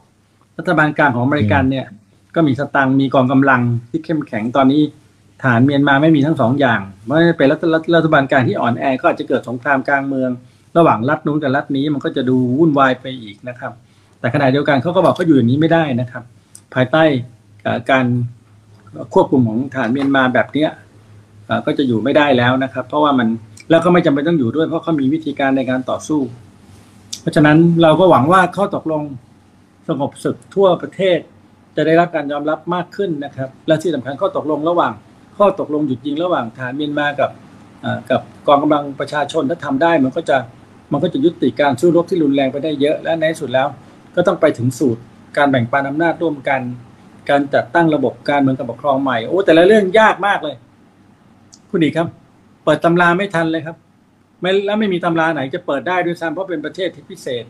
รัฐบาลกลางของอเมริกันเนี่ย ก็มีสตังค์มีกองกำลังที่เข้มแข็งตอนนี้ฐานเมียนมาไม่มีทั้งสองอย่างเมื่อเป็นรัฐรัฐรัฐบาลกลางที่อ่อนแอก็อาจจะเกิดสงครามกลางเมือง ระหว่างรัฐนู้นกับรัฐนี้มันก็จะดูวุ่นวายไปอีกนะครับ แต่ขณะเดียวกันเขาก็บอกเขาอยู่อย่างนี้ไม่ได้นะครับ ภายใต้เอ่อการควบคุมของฐานเมียนมาแบบเนี้ยเอ่อก็จะอยู่ไม่ได้แล้วนะครับ เพราะว่ามันแล้วก็ไม่จำเป็นต้องอยู่ด้วยเพราะเขามีวิธีการในการต่อสู้ เพราะฉะนั้นเราก็หวังว่าข้อตกลง สงบศึกทั่วประเทศ จะได้รับการยอมรับมากขึ้นนะครับ และที่สำคัญข้อตกลงระหว่าง ข้อตกลงหยุดยิงระหว่างฐานเมียนมากับกับกองกำลังประชาชนถ้าทำได้มันก็จะมันก็จะยุติการสู้รบที่รุนแรงไปได้เยอะ และในสุดแล้วก็ต้องไปถึงสูตรการแบ่งปันอำนาจร่วมกัน การจัดตั้งระบบการเมืองการปกครองใหม่โอ้แต่ละเรื่องยากมากเลย คุณอีกครับ เปิดตำราไม่ทันเลยครับ ไม่แล้วไม่มีตำราไหนจะเปิดได้ด้วยซ้ำเพราะเป็นประเทศที่พิเศษ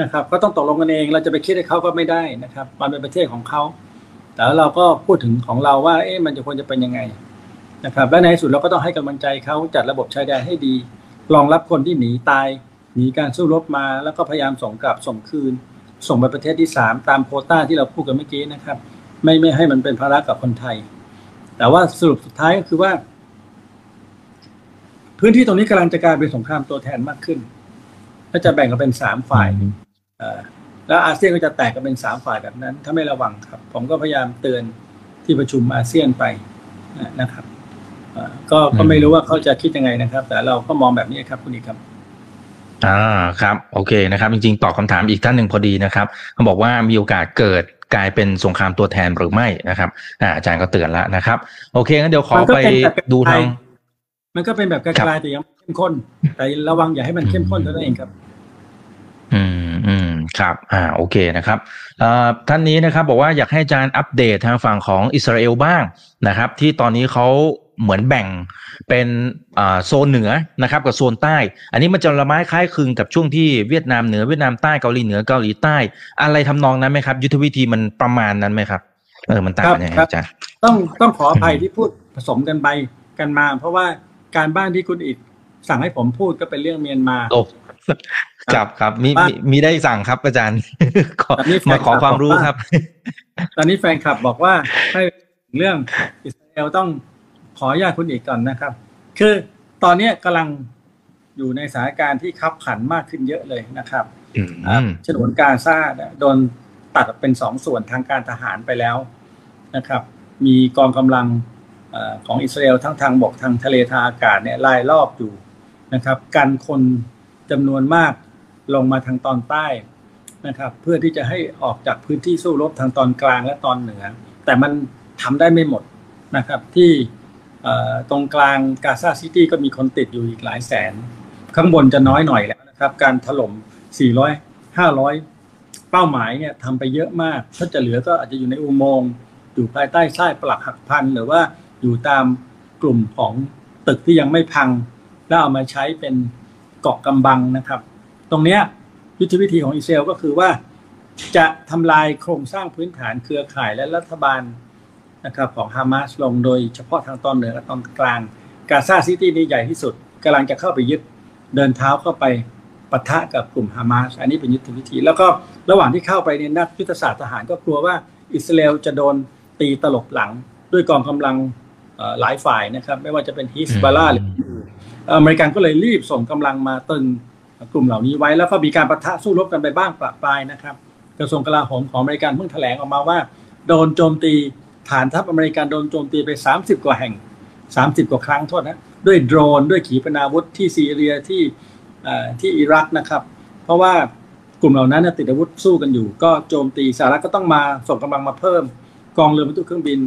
นะครับก็ต้องตกลงกันเอง เราจะไปคิดให้เขาก็ไม่ได้นะครับ มันเป็นประเทศของเขา แต่เราก็พูดถึงของเราว่า เอ๊ะมันจะควรจะเป็นยังไงนะครับ และในที่สุดเราก็ต้องให้กำลังใจเขาจัดระบบชายแดนให้ดีรองรับคนที่หนีตายหนีการสู้รบมาแล้วก็พยายามส่งกลับส่งคืน ส่งไปประเทศที่สามตามโคต้าที่เราพูดกันเมื่อกี้นะครับ ไม่ไม่ให้มันเป็นภาระกับคนไทย แต่ว่าสรุปสุดท้ายก็คือว่า พื้นที่ตรงนี้กำลังจะกลายเป็นสงครามตัวแทนมากขึ้นและจะแบ่งกันเป็นสามฝ่าย แล้วอาเซียนก็จะแตกกันเป็นสามฝ่ายแบบนั้น ถ้าไม่ระวังครับ ผมก็พยายามเตือนที่ประชุมอาเซียนไปนะครับก็ก็ไม่รู้ว่าเขาจะคิดยังไงนะครับ แต่เราก็มองแบบนี้ครับคุณอีกครับอ่าครับ โอเคนะครับ จริงๆตอบคาถามอีกท่านหนึ่งพอดีนะครับเขาบอกว่ามีโอกาสเกิดกลายเป็นสงครามตัวแทนหรือไม่นะครับอาจารย์ก็เตือนแล้วนะครับ โอเคงั้นเดี๋ยวขอไปดูทางมันก็เป็นแบบไกลๆแต่ยังเข้มข้น แต่ระวังอย่าให้มันเข้มข้นเท่านั้นเองครับ อืมอืมครับ อ่าโอเคนะครับท่านนี้นะครับบอกว่าอยากให้อาจารย์อัปเดตทางฝั่งของอิสราเอลบ้างนะครับ ที่ตอนนี้เขาเหมือนแบ่งเป็นโซนเหนือนะครับกับโซนใต้ อันนี้มันจะละไม้คล้ายคลึงกับช่วงที่เวียดนามเหนือเวียดนามใต้เกาหลีเหนือเกาหลีใต้ อะไรทำนองนั้นไหมครับ ยุทธวิธีมันประมาณนั้นไหมครับเออมันต่างกันยังไงจ๊ะต้องต้องขออภัยที่พูดผสมกันไปกันมา เพราะว่าการบ้านที่คุณอิดสั่งให้ผมพูดก็เป็นเรื่องเมียนมา โอ้ครับครับมีมีได้สั่งครับอาจารย์ขอมาขอความรู้ครับ ตอนนี้แฟนคลับบอกว่าให้เรื่องอิสราเอลต้องขออนุญาตคุณอีกก่อนนะครับ คือตอนนี้กำลังอยู่ในสถานการณ์ที่คับขันมากขึ้นเยอะเลยนะครับฉนวนกาซาโดนตัดเป็นสองส่วนทางการทหารไปแล้วนะครับ มีกองกำลังของอิสราเอลทั้งทางบกทางทะเลทางอากาศเนี่ยไล่รอบอยู่นะครับ กันคนจำนวนมาก ลงมาทางตอนใต้นะครับ เพื่อที่จะให้ออกจากพื้นที่สู้รบทางตอนกลางและตอนเหนือ แต่มันทำได้ไม่หมดนะครับ ที่ตรงกลางกาซาซิตี้ก็มีคนติดอยู่อีกหลายแสน ข้างบนจะน้อยหน่อยแล้วนะครับ การถล่ม 400 500 เป้าหมายเนี่ยทำไปเยอะมาก ถ้าจะเหลือก็อาจจะอยู่ในอุโมงค์อยู่ภายใต้ใต้ปลักหักพันหรือว่าอยู่ตามกลุ่มของตึกที่ยังไม่พัง แล้วเอามาใช้เป็นเกาะกำบังนะครับ ตรงเนี้ยยุทธวิธีของอิสราเอลก็คือว่าจะทำลายโครงสร้างพื้นฐานเครือข่ายและรัฐบาลนะครับของฮามาสลงโดยเฉพาะทางตอนเหนือและตอนกลางกาซาซิตี้นี่ใหญ่ที่สุดกำลังจะเข้าไปยึดเดินเท้าเข้าไปปะทะกับกลุ่มฮามาสอันนี้เป็นยุทธวิธี แล้วก็ระหว่างที่เข้าไปเนี่ยนักยุทธศาสตร์ทหารก็กลัวว่าอิสราเอลจะโดนตีตลบหลังด้วยกองกำลังหลายฝ่ายนะครับ ไม่ว่าจะเป็นฮิซบอลเลาะห์หรืออเมริกันก็เลยรีบส่งกำลังมาตรึง กลุ่มเหล่านี้ไว้แล้วก็มีการปะทะสู้รบกันไปบ้างประปรายนะครับ กระทรวงกลาโหมของอเมริกันเพิ่งแถลงออกมาว่า โดนโจมตีฐานทัพอเมริกันโดนโจมตีไป 30 กว่าแห่ง 30 กว่าครั้งโทษนะด้วยโดรนด้วยขีปนาวุธที่ซีเรียที่ที่อิรักนะครับ เพราะว่ากลุ่มเหล่านั้นติดอาวุธสู้กันอยู่ ก็โจมตีสหรัฐก็ต้องมาส่งกำลังมาเพิ่ม กองเรือบรรทุกเครื่องบิน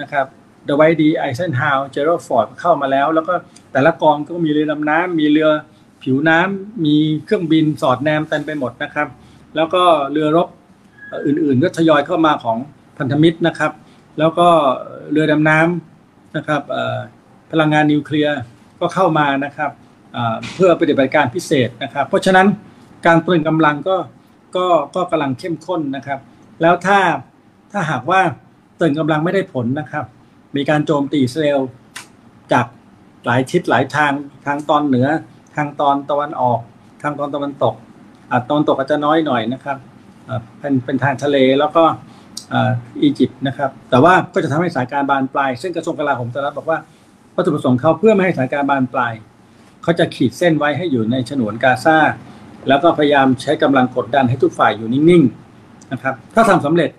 นะครับดไวต์ ดีไอเซนฮาวร์ เจอรัลด์ฟอร์ดเข้ามาแล้ว แล้วก็แต่ละกองก็มีเรือดำน้ำมีเรือ ผิวน้ำมีเครื่องบินสอดแนมเต็มไปหมดนะครับ แล้วก็เรือรบอื่นๆ ก็ทยอยเข้ามาของพันธมิตรนะครับ แล้วก็เรือดำน้ำนะครับพลังงานนิวเคลียร์ก็เข้ามานะครับเพื่อปฏิบัติการพิเศษนะครับ เพราะฉะนั้นการตรึงกำลังก็ก็ก็กำลังเข้มข้นนะครับ แล้วถ้าถ้าหากว่าตรึงกำลังไม่ได้ผลนะครับ มีการโจมตีอิสราเอลจากหลายทิศหลายทางทางตอนเหนือ ทางตอนตะวันออก ทางตอนตะวันตกอาตอนตกอาจจะน้อยหน่อยนะครับเป็นเป็นทางทะเลแล้วก็อียิปต์นะครับ แต่ว่าก็จะทำให้สถานการณ์บานปลาย ซึ่งกระทรวงกลาโหมสหรัฐบอกว่าวัตถุประสงค์เขาเพื่อไม่ให้สถานการณ์บานปลาย เขาจะขีดเส้นไว้ให้อยู่ในฉนวนกาซาแล้วก็พยายามใช้กำลังกดดันให้ทุกฝ่ายอยู่นิ่งๆนะครับ ถ้าทำสำเร็จ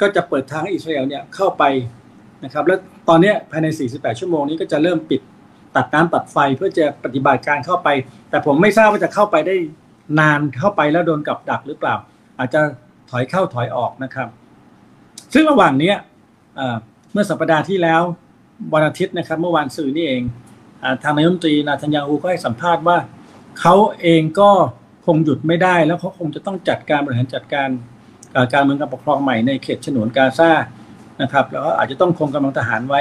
ก็จะเปิดทางให้อิสราเอลเนี่ยเข้าไปนะครับ แล้วตอนนี้ภายใน 48 ชั่วโมงนี้ก็จะเริ่มปิด ตัดน้ำตัดไฟเพื่อจะปฏิบัติการเข้าไป แต่ผมไม่ทราบว่าจะเข้าไปได้นานเข้าไปแล้วโดนกับดักหรือเปล่า อาจจะถอยเข้าถอยออกนะครับ ซึ่งระหว่างนี้เมื่อสัปดาห์ที่แล้ววันอาทิตย์นะครับ เมื่อวานสื่อนี่เองอทางนายมนตรีนาธัญญาฮูก็ให้สัมภาษณ์ว่าเขาเองก็คงหยุดไม่ได้แล้วเขาคงจะต้องจัดการบริหารจัดการการเมืองการปกครองใหม่ในเขตฉนวนกาซานะครับ แล้วก็อาจจะต้องคงกำลังทหารไว้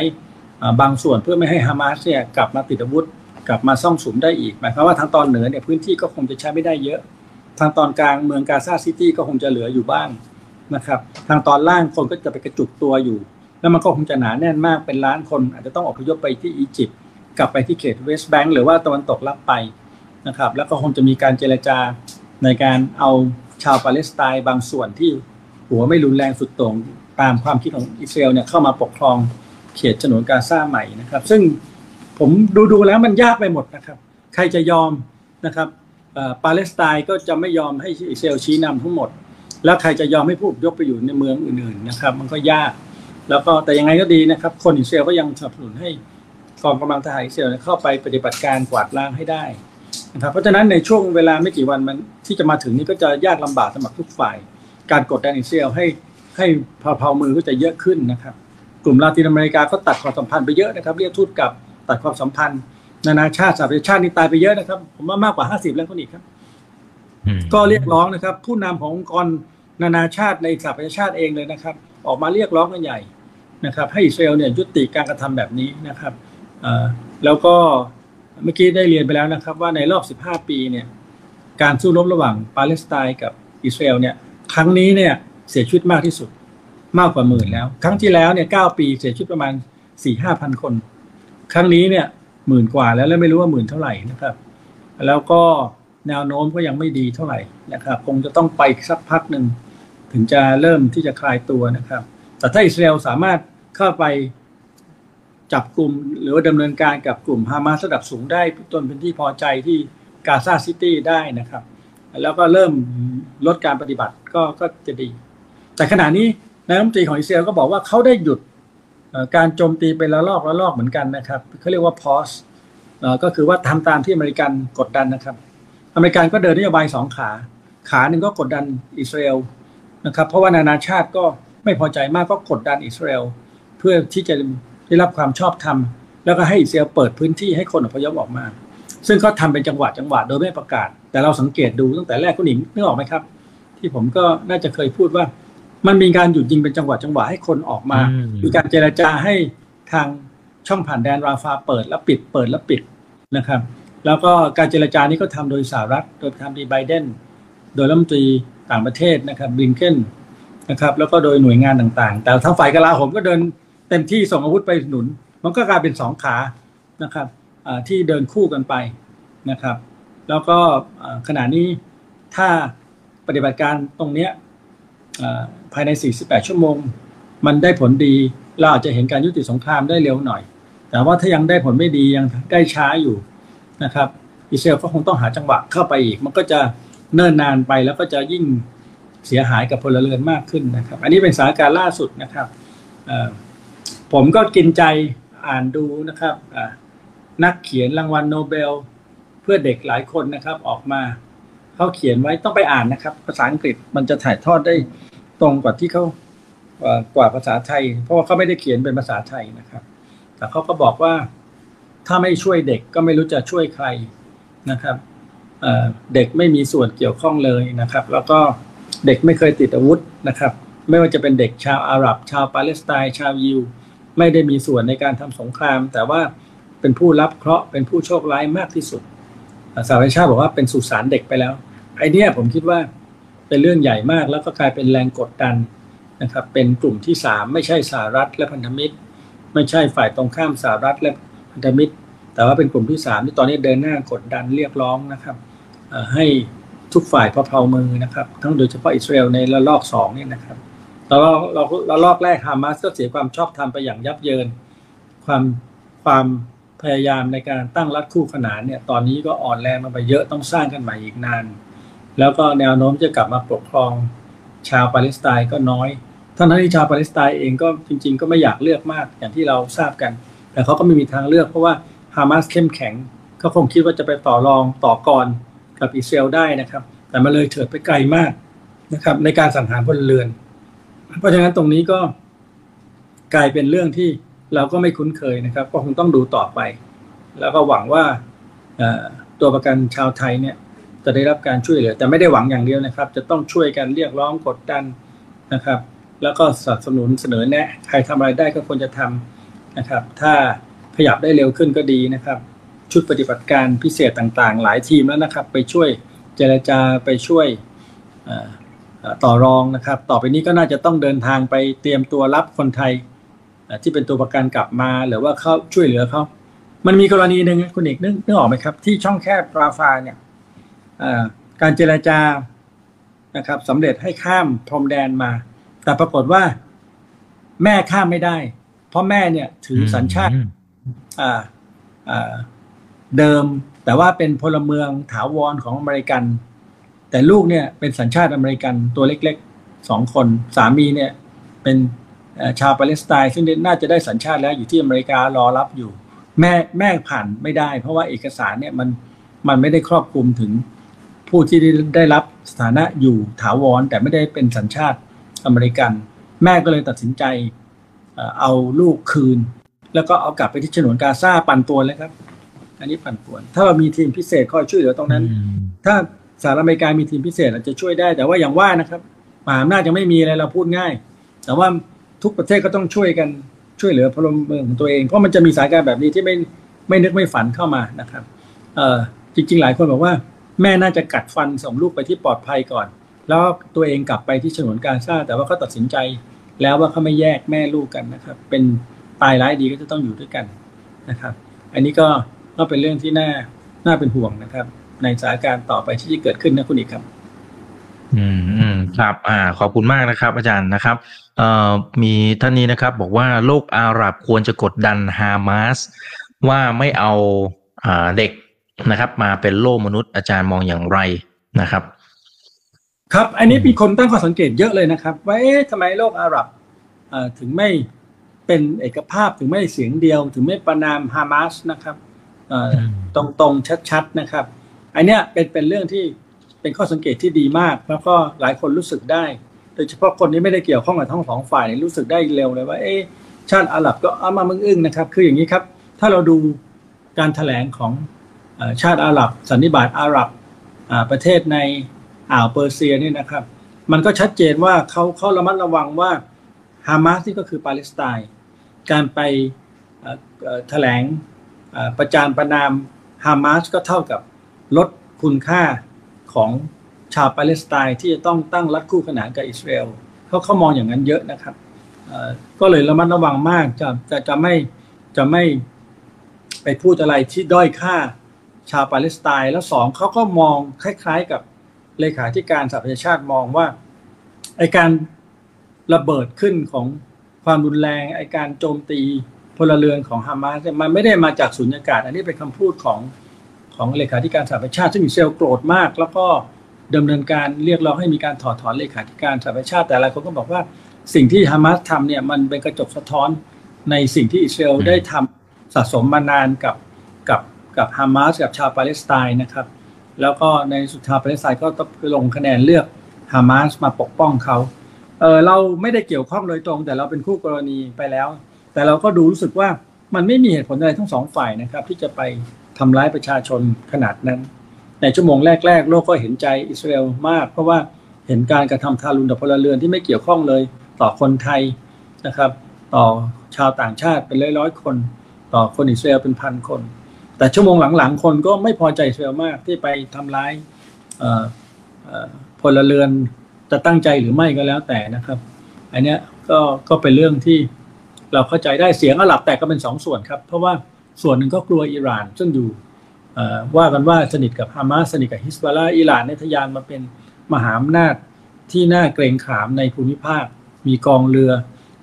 บางส่วนเพื่อไม่ให้ฮามาสเนี่ยกลับมาติดอาวุธ กลับมาซ่องสุมได้อีกหมายความว่าทางตอนเหนือเนี่ยพื้นที่ก็คงจะใช้ไม่ได้เยอะ ทางตอนกลางเมืองกาซาซิตี้ก็คงจะเหลืออยู่บ้างนะครับทางตอนล่างคนก็จะไปกระจุกตัวอยู่ แล้วมันก็คงจะหนาแน่นมากเป็นล้านคนอาจจะต้องอพยพไปที่อียิปต์กลับไปที่เขตเวสต์แบงก์หรือว่าตะวันตกรับไปนะครับแล้วก็คงจะมีการเจรจาในการเอาชาวปาเลสไตน์บางส่วนที่หัวไม่รุนแรงสุดโต่งตามความคิดของอิสราเอลเนี่ยเข้ามาปกครอง เขตฉนวนกาซาใหม่นะครับ ซึ่งผมดูดูแล้วมันยากไปหมดนะครับ ใครจะยอมนะครับปาเลสไตน์ก็จะไม่ยอมให้อิสราเอลชี้นำทั้งหมด แล้วใครจะยอมให้ผู้ยพไปอยู่ในเมืองอื่นๆนะครับ มันก็ยาก แล้วก็แต่ยังไงก็ดีนะครับ คนอิสราเอลก็ยังสนับสนุนให้กองกำลังทหารอิสราเอลเข้าไปปฏิบัติการกวาดล้างให้ได้นะครับเพราะฉะนั้นในช่วงเวลาไม่กี่วันมันที่จะมาถึงนี้ก็จะยากลำบากสำหรับทุกฝ่าย การกดดันอิสราเอลให้ให้เผาๆมือก็จะเยอะขึ้นนะครับ กลุ่มลาตินอเมริกาก็ตัดความสัมพันธ์ไปเยอะนะครับ เรียกทูตกลับตัดความสัมพันธ์ นานาชาติสหประชาชาตินี่ตายไปเยอะนะครับ ผมว่ามากกว่าห้าสิบแล้วคนอีกครับก็เรียกร้องนะครับ ผู้นำขององค์กรนานาชาติในสหประชาชาติเองเลยนะครับ ออกมาเรียกร้องกันใหญ่นะครับ ให้อิสราเอลเนี่ยยุติการกระทำแบบนี้นะครับแล้วก็เมื่อกี้ได้เรียนไปแล้วนะครับ ว่าในรอบ 15 ปีเนี่ย การสู้รบระหว่างปาเลสไตน์กับอิสราเอลเนี่ย ครั้งนี้เนี่ยเสียชีวิตมากที่สุด มากกว่าหมื่นแล้ว ครั้งที่แล้วเนี่ยเก้าปีเสียชีวิตประมาณ4ี่ห้าพันคน ครั้งนี้เนี่ยหมื่นกว่าแล้วแล้วไม่รู้ว่าหมื่นเท่าไหร่นะครับ แล้วก็แนวโน้มก็ยังไม่ดีเท่าไหร่นะครับ คงจะต้องไปสักพักหนึ่งถึงจะเริ่มที่จะคลายตัวนะครับ แต่ถ้าอิสราเอลสามารถเข้าไปจับกลุ่มหรือว่าดำเนินการกับกลุ่มฮามาสระดับสูงได้จนเป็นที่พอใจที่กาซาซิตี้ได้นะครับ แล้วก็เริ่มลดการปฏิบัติก็ก็จะดี แต่ขณะนี้ นายรัฐมนตรีของอิสราเอลก็บอกว่าเขาได้หยุดการโจมตีเป็นละลอกละลอกเหมือนกันนะครับเขาเรียกว่า pause ก็คือว่าทำตามที่อเมริกันกดดันนะครับ อเมริกันก็เดินนโยบายสองขา ขาหนึ่งก็กดดันอิสราเอลนะครับ เพราะว่านานาชาติก็ไม่พอใจมากก็กดดันอิสราเอลเพื่อที่จะได้รับความชอบธรรมแล้วก็ให้อิสราเอลเปิดพื้นที่ให้คนอพยพออกมา ซึ่งเขาทาเป็นจังหวัดจังหวัดโดยไม่ประกาศ แต่เราสังเกตดูตั้งแต่แรกคุณหญิงนึกออกไหมครับ ที่ผมก็น่าจะเคยพูดว่า มันมีการหยุดยิงเป็นจังหวะจังหวะให้คนออกมา มีการเจรจาให้ทางช่องผ่านแดนราฟาเปิดแล้วปิดเปิดแล้วปิดนะครับ แล้วก็การเจรจานี้ก็ทำโดยสหรัฐ โดยทำโดยไบเดนโดยรัฐมนตรีต่างประเทศนะครับบิงเกนนะครับแล้วก็โดยหน่วยงานต่างๆ แต่ทางฝ่ายกลาโหมก็เดินเต็มที่ส่งอาวุธไปหนุน มันก็กลายเป็นสองขานะครับที่เดินคู่กันไปนะครับ แล้วก็ขณะนี้ถ้าปฏิบัติการตรงเนี้ย ภายใน 48 ชั่วโมง มันได้ผลดี เราอาจจะเห็นการยุติสงครามได้เร็วหน่อย แต่ว่าถ้ายังได้ผลไม่ดียังใกล้ช้าอยู่นะครับอิสราเอลก็คงต้องหาจังหวะเข้าไปอีก มันก็จะเนิ่นนานไปแล้วก็จะยิ่งเสียหายกับพลเรือนมากขึ้นนะครับ อันนี้เป็นสถานการณ์ล่าสุดนะครับผมก็กินใจอ่านดูนะครับนักเขียนรางวัลโนเบล เพื่อเด็กหลายคนนะครับออกมาเขาเขียนไว้ต้องไปอ่านนะครับ ภาษาอังกฤษมันจะถ่ายทอดได้ ตรงกว่าที่เขากว่าภาษาไทย เพราะว่าเขาไม่ได้เขียนเป็นภาษาไทยนะครับ แต่เขาก็บอกว่าถ้าไม่ช่วยเด็กก็ไม่รู้จะช่วยใครนะครับเด็กไม่มีส่วนเกี่ยวข้องเลยนะครับ แล้วก็เด็กไม่เคยติดอาวุธนะครับ ไม่ว่าจะเป็นเด็กชาวอาหรับ ชาวปาเลสไตน์ชาวยิว ไม่ได้มีส่วนในการทำสงคราม แต่ว่าเป็นผู้รับเคราะห์เป็นผู้โชคร้ายมากที่สุดสหประชาติบอกว่าเป็นสุสานเด็กไปแล้วไอเนี้ยผมคิดว่า เป็นเรื่องใหญ่มาก แล้วก็กลายเป็นแรงกดดันนะครับ เป็นกลุ่มที่สามไม่ใช่สหรัฐและพันธมิตร ไม่ใช่ฝ่ายตรงข้ามสหรัฐและพันธมิตร แต่ว่าเป็นกลุ่มที่สามที่ตอนนี้เดินหน้ากดดันเรียกร้องนะครับให้ทุกฝ่ายพอเพามือนะครับ ทั้งโดยเฉพาะอิสราเอลในระลอกสองนี่นะครับเราเราเราลอกแรกฮามาสก็เสียความชอบธรรมไปอย่างยับเยิน ความความพยายามในการตั้งรัฐคู่ขนานเนี่ยตอนนี้ก็อ่อนแรงมาไปเยอะต้องสร้างกันใหม่อีกนาน แล้วก็แนวโน้มจะกลับมาปกครองชาวปาเลสไตน์ก็น้อยทั้งที่ชาวปาเลสไตน์เองก็จริง ๆ ก็ไม่อยากเลือกมากอย่างที่เราทราบกัน แต่เขาก็ไม่มีทางเลือกเพราะว่าฮามาสเข้มแข็งเขาคงคิดว่าจะไปต่อรองต่อกรกับอิสราเอลได้นะครับ แต่มาเลยเถิดไปไกลมากนะครับ ในการสังหารพลเรือน เพราะฉะนั้นตรงนี้ก็กลายเป็นเรื่องที่เราก็ไม่คุ้นเคยนะครับ ก็คงต้องดูต่อไป แล้วก็หวังว่าตัวประกันชาวไทยเนี่ย จะได้รับการช่วยเหลือแต่ไม่ได้หวังอย่างเดียวนะครับ จะต้องช่วยกันเรียกร้องกดดันนะครับ แล้วก็สนับสนุนเสนอแนะใครทำอะไรได้ก็ควรจะทำนะครับ ถ้าขยับได้เร็วขึ้นก็ดีนะครับ ชุดปฏิบัติการพิเศษต่างๆ หลายทีมแล้วนะครับ ไปช่วยเจรจาไปช่วยต่อรองนะครับ ต่อไปนี้ก็น่าจะต้องเดินทางไปเตรียมตัวรับคนไทยที่เป็นตัวประกันกลับมาหรือว่าเขาช่วยเหลือเขา มันมีกรณีหนึ่งคุณเอกนึกนึกออกไหมครับ ที่ช่องแคบราฟาเนี่ย การเจรจานะครับสำเร็จให้ข้ามพรมแดนมา แต่ปรากฏว่าแม่ข้ามไม่ได้ เพราะแม่เนี่ยถือสัญชาติเดิม แต่ว่าเป็นพลเมืองถาวรของอเมริกัน แต่ลูกเนี่ยเป็นสัญชาติอเมริกันตัวเล็กสองคนสามีเนี่ยเป็นชาวปาเลสไตน์ซึ่งน่าจะได้สัญชาติแล้วอยู่ที่อเมริการอรับอยู่ แม่แม่ผ่านไม่ได้ เพราะว่าเอกสารเนี่ยมันมันไม่ได้ครอบคลุมถึง ผู้ที่ได้รับสถานะอยู่ถาวร แต่ไม่ได้เป็นสัญชาติอเมริกัน แม่ก็เลยตัดสินใจเอาลูกคืน แล้วก็เอากลับไปที่ฉนวนกาซาปั่นตัวเลยครับ อันนี้ปั่นป่วน ถ้าเรามีทีมพิเศษคอยช่วยเหลือตรงนั้น ถ้าสหรัฐอเมริกามีทีมพิเศษอาจจะช่วยได้ แต่ว่าอย่างว่านะครับมหาอำนาจยังไม่มีอะไรเราพูดง่าย แต่ว่าทุกประเทศก็ต้องช่วยกันช่วยเหลือพลเมืองของตัวเอง เพราะมันจะมีสายการแบบนี้ที่ไม่ไม่นึกไม่ฝันเข้ามานะครับ เออจริง ๆ หลายคนบอกว่า แม่น่าจะกัดฟันส่งลูกไปที่ปลอดภัยก่อน แล้วตัวเองกลับไปที่ฉนวนกาซาแต่ว่าเขาตัดสินใจแล้วว่าเขาไม่แยกแม่ลูกกันนะครับ เป็นตายร้ายดีก็จะต้องอยู่ด้วยกันนะครับ อันนี้ก็ก็เป็นเรื่องที่น่าน่าเป็นห่วงนะครับ ในสถานการณ์ต่อไปที่จะเกิดขึ้นนะคุณอีกครับ อืมอืมครับอ่าขอบคุณมากนะครับ อาจารย์นะครับเอ่อมีท่านนี้นะครับ บอกว่าโลกอาหรับควรจะกดดันฮามาสว่าไม่เอาอ่าเด็ก นะครับ มาเป็นโลกมนุษย์อาจารย์มองอย่างไรนะครับ ครับ อันนี้มีคนตั้งข้อสังเกตเยอะเลยนะครับ ว่าเอ๊ะทำไมโลกอาหรับถึงไม่เป็นเอกภาพถึงไม่เสียงเดียว ถึงไม่ประนามฮามาสนะครับตรงๆชัดๆนะครับ อันเนี้ยเป็นเป็นเรื่องที่เป็นข้อสังเกตที่ดีมาก แล้วก็หลายคนรู้สึกได้ โดยเฉพาะคนที่ไม่ได้เกี่ยวข้องกับทั้งสองฝ่ายรู้สึกได้เร็วเลยว่าเอ๊ะชาติอาหรับก็เอามามึงอึ้งนะครับ คืออย่างนี้ครับ ถ้าเราดูการถแถลงของ ชาติอาหรับ สันนิบาตอาหรับประเทศในอ่าวเปอร์เซียนี่นะครับ มันก็ชัดเจนว่าเขาเขาระมัดระวังว่าฮามาสนี่ก็คือปาเลสไตน์การไปแถลงประจานประนามฮามาสก็เท่ากับลดคุณค่าของชาวปาเลสไตน์ที่จะต้องตั้งรัฐคู่ขนานกับอิสราเอลเขาเขามองอย่างนั้นเยอะนะครับก็เลยระมัดระวังมากจะจะจะไม่จะไม่ไปพูดอะไรที่ด้อยค่า ชาวปาเลสไตน์แล้วสองเขาก็มองคล้าย ๆ กับเลขาธิการสหประชาชาติมองว่าไอการระเบิดขึ้นของความรุนแรงไอการโจมตีพลเรือนของฮามาสมันไม่ได้มาจากสุญญากาศ อันนี้เป็นคำพูดของของเลขาธิการสหประชาชาติซึ่งอิสราเอลโกรธมาก แล้วก็ดำเนินการเรียกร้องให้มีการถอดถอนเลขาธิการสหประชาชาติ แต่หลายคนก็บอกว่าสิ่งที่ฮามาสทำเนี่ยมันเป็นกระจกสะท้อนในสิ่งที่อิสราเอลได้ทำสะสมมานานกับ กับฮามาสกับชาวปาเลสไตน์นะครับ แล้วก็ในสุดท้ายปาเลสไตน์ก็ต้องลงคะแนนเลือกฮามาสมาปกป้องเขาเออเราไม่ได้เกี่ยวข้องโดยตรง แต่เราเป็นคู่กรณีไปแล้ว แต่เราก็ดูรู้สึกว่ามันไม่มีเหตุผลอะไรทั้งสองฝ่ายนะครับ ที่จะไปทำร้ายประชาชนขนาดนั้น ในชั่วโมงแรก ๆ โลกก็เห็นใจอิสราเอลมาก เพราะว่าเห็นการกระทำทารุณต่อพลเรือนที่ไม่เกี่ยวข้องเลยต่อคนไทยนะครับ ต่อชาวต่างชาติเป็นร้อยๆคน ต่อคนอิสราเอลเป็นพันคน แต่ชั่วโมงหลังๆ คนก็ไม่พอใจอิสราเอลมากที่ไปทำร้ายพลเรือนจะตั้งใจหรือไม่ก็แล้วแต่นะครับ อันนี้ก็ก็เป็นเรื่องที่เราเข้าใจได้เสียงอาหรับแต่ก็เป็นสองส่วนครับ เพราะว่าส่วนหนึ่งก็กลัวอิหร่านซึ่งอยู่ว่ากันว่าสนิทกับฮามาสสนิทกับฮิสบาลาอิหร่านในทยานมาเป็นมหาอำนาจที่น่าเกรงขามในภูมิภาค มีกองเรือ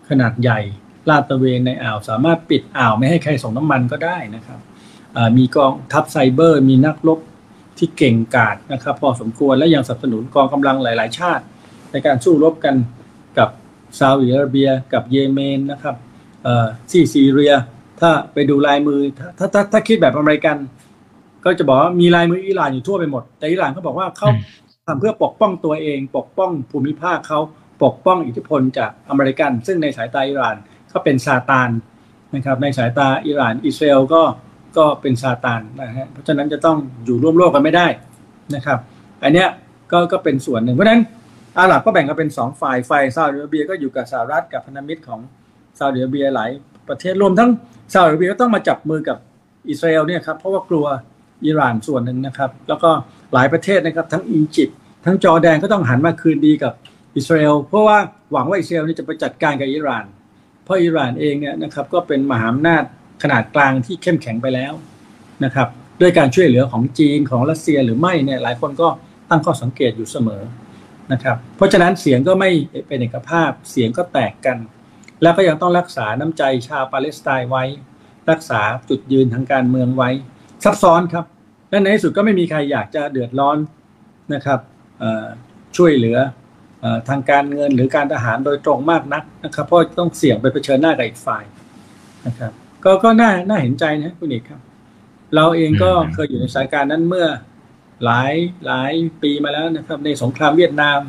ขนาดใหญ่ลาดตระเวนในอ่าว สามารถปิดอ่าวไม่ให้ใครส่งน้ำมันก็ได้นะครับ มีกองทัพไซเบอร์ มีนักรบที่เก่งกาจนะครับ พอสมควรและยังสนับสนุนกองกำลังหลาย ๆ ชาติ ในการสู้รบกันกับซาอุดิอาระเบีย กับเยเมนนะครับที่ซีเรีย ถ้าไปดูลายมือถ้าถ้าถ้าคิดแบบอเมริกัน ก็จะบอกว่ามีลายมืออิหร่านอยู่ทั่วไปหมด แต่อิหร่านเขาบอกว่าเขาทำเพื่อปกป้องตัวเอง ปกป้องภูมิภาคเขาปกป้องอิทธิพลจากอเมริกัน ซึ่งในสายตาอิหร่านเขาเป็นซาตานนะครับในสายตาอิหร่านอิสราเอลก็ ก็เป็นซาตานนะฮะเพราะฉะนั้นจะต้องอยู่ร่วมโลกกันไม่ได้นะครับ อันเนี้ยก็ก็เป็นส่วนหนึ่งเพราะฉะนั้นอาหรับก็แบ่งกันเป็นสองฝ่ายฝ่ายซาอุดิอาระเบียก็อยู่กับสหรัฐกับพันธมิตรของซาอุดิอาระเบียหลายประเทศรวมทั้งซาอุดิอาระเบียก็ต้องมาจับมือกับอิสราเอลเนี่ยครับเพราะว่ากลัวอิหร่านส่วนหนึ่งนะครับ แล้วก็หลายประเทศนะครับ ทั้งอียิปต์ทั้งจอร์แดนก็ต้องหันมาคืนดีกับอิสราเอลเพราะว่าหวังว่าอิสราเอลนี่จะไปจัดการกับอิหร่าน เพราะอิหร่านเองเนี่ยนะครับก็เป็นมหาอำนาจ ขนาดกลางที่เข้มแข็งไปแล้วนะครับ ด้วยการช่วยเหลือของจีนของรัสเซียหรือไม่เนี่ยหลายคนก็ตั้งข้อสังเกตอยู่เสมอนะครับ เพราะฉะนั้นเสียงก็ไม่เป็นเอกภาพเสียงก็แตกกัน แล้วก็ยังต้องรักษาน้ำใจชาวปาเลสไตน์ไว้ รักษาจุดยืนทางการเมืองไว้ ซับซ้อนครับและในที่สุดก็ไม่มีใครอยากจะเดือดร้อนนะครับช่วยเหลืออทางการเงินหรือการทหารโดยตรงมากนักนะครับ เพราะต้องเสี่ยงไปเผชิญหน้ากับอีกฝ่ายนะครับ ก็ก็น่าน่าเห็นใจนะคุณเอกครับ เราเองก็อืมเคยอยู่ในสถานการณ์นั้นเมื่อหลายหลายปีมาแล้วนะครับ ในสงครามเวียดนาม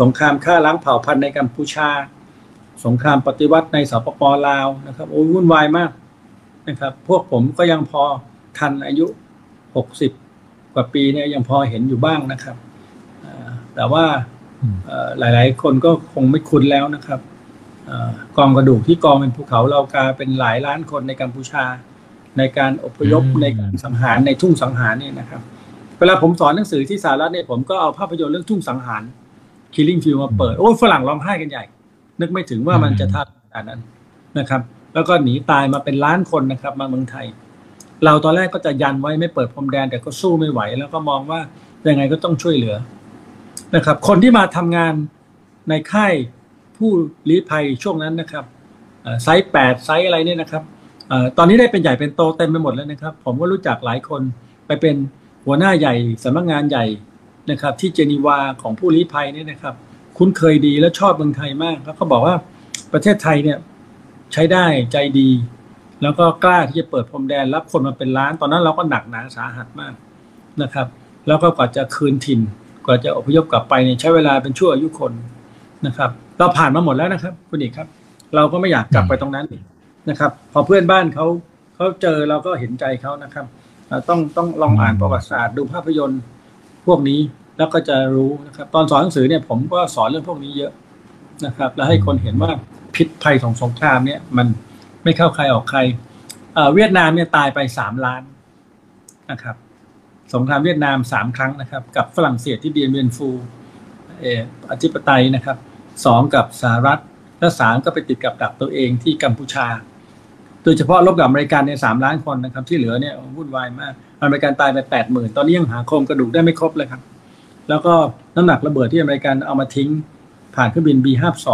สงครามฆ่าล้างเผ่าพันธุ์ในกัมพูชา สงครามปฏิวัติในสปปลาวนะครับโอ้ยวุ่นวายมากนะครับ พวกผมก็ยังพอทันอายุหกสิบกว่าปีเนี่ยยังพอเห็นอยู่บ้างนะครับเอ่อแต่ว่าอืมเอ่อหลาย ๆ คนก็คงไม่คุ้นแล้วนะครับเอ่อ กองกระดูกที่กองเป็นภูเขาเรากาเป็นหลายล้านคนในกัมพูชา ในการอพยพอืมในการสังหารในทุ่งสังหารเนี่ยนะครับ เวลาผมสอนหนังสือที่สหรัฐเนี่ยผมก็เอาภาพยนตร์เรื่องทุ่งสังหาร Killing Field มาเปิด โอ้ยฝรั่งร้องไห้กันใหญ่ นึกไม่ถึงว่ามันจะทัดขนาดนั้นนะครับ แล้วก็หนีตายมาเป็นล้านคนนะครับมาเมืองไทย เราตอนแรกก็จะยันไว้ไม่เปิดพรมแดนแต่ก็สู้ไม่ไหว แล้วก็มองว่ายังไงก็ต้องช่วยเหลือนะครับ คนที่มาทำงานในค่าย ผู้ลี้ภัยช่วงนั้นนะครับไซส์แปดไซส์อะไรเนี่ยนะครับอตอนนี้ได้เป็นใหญ่เป็นโตเต็มไปหมดแล้วนะครับ ผมก็รู้จักหลายคนไปเป็นหัวหน้าใหญ่สำนักงานใหญ่นะครับ ที่เจนีวาของผู้ลี้ภัยเนี่ยนะครับ คุ้นเคยดีและชอบเมืองไทยมากแล้วก็บอกว่าประเทศไทยเนี่ยใช้ได้ใจดี แล้วก็กล้าที่จะเปิดพรมแดนรับคนมาเป็นล้าน ตอนนั้นเราก็หนักหนาสาหัสมากนะครับ แล้วก็กว่าจะคืนถิ่น กว่าจะอพยพกลับไปเนี่ยใช้เวลาเป็นชั่วอายุคนนะครับ เราผ่านมาหมดแล้วนะครับ คุณเอกครับ เราก็ไม่อยากกลับไปตรงนั้นอีกนะครับ พอเพื่อนบ้านเขาเขาเจอเราก็เห็นใจเขานะครับเอ่อต้องต้องลองอ่านประวัติศาสตร์ดูภาพยนตร์พวกนี้แล้วก็จะรู้นะครับ ตอนสอนหนังสือเนี่ยผมก็สอนเรื่องพวกนี้เยอะนะครับ แล้วให้คนเห็นว่าพิษภัยของสงครามเนี่ย มันไม่เข้าใครออกใครเอ่อเวียดนามเนี่ยตายไปสามล้านนะครับ สงครามเวียดนามสามครั้งนะครับ กับฝรั่งเศสที่เดียนเวียนฟูเอ่ออธิปไตยนะครับ สองกับสหรัฐและสามก็ไปติดกับดักตัวเองที่กัมพูชา โดยเฉพาะรบกับอเมริกันเนี่ยสามล้านคนนะครับ ที่เหลือเนี่ยวุ่นวายมากอเมริกันตายไปแปดหมื่นตอนนี้ยังหาโครงกระดูกได้ไม่ครบเลยครับ แล้วก็น้ำหนักระเบิดที่อเมริกันเอามาทิ้ง ผ่านเครื่องบิน B52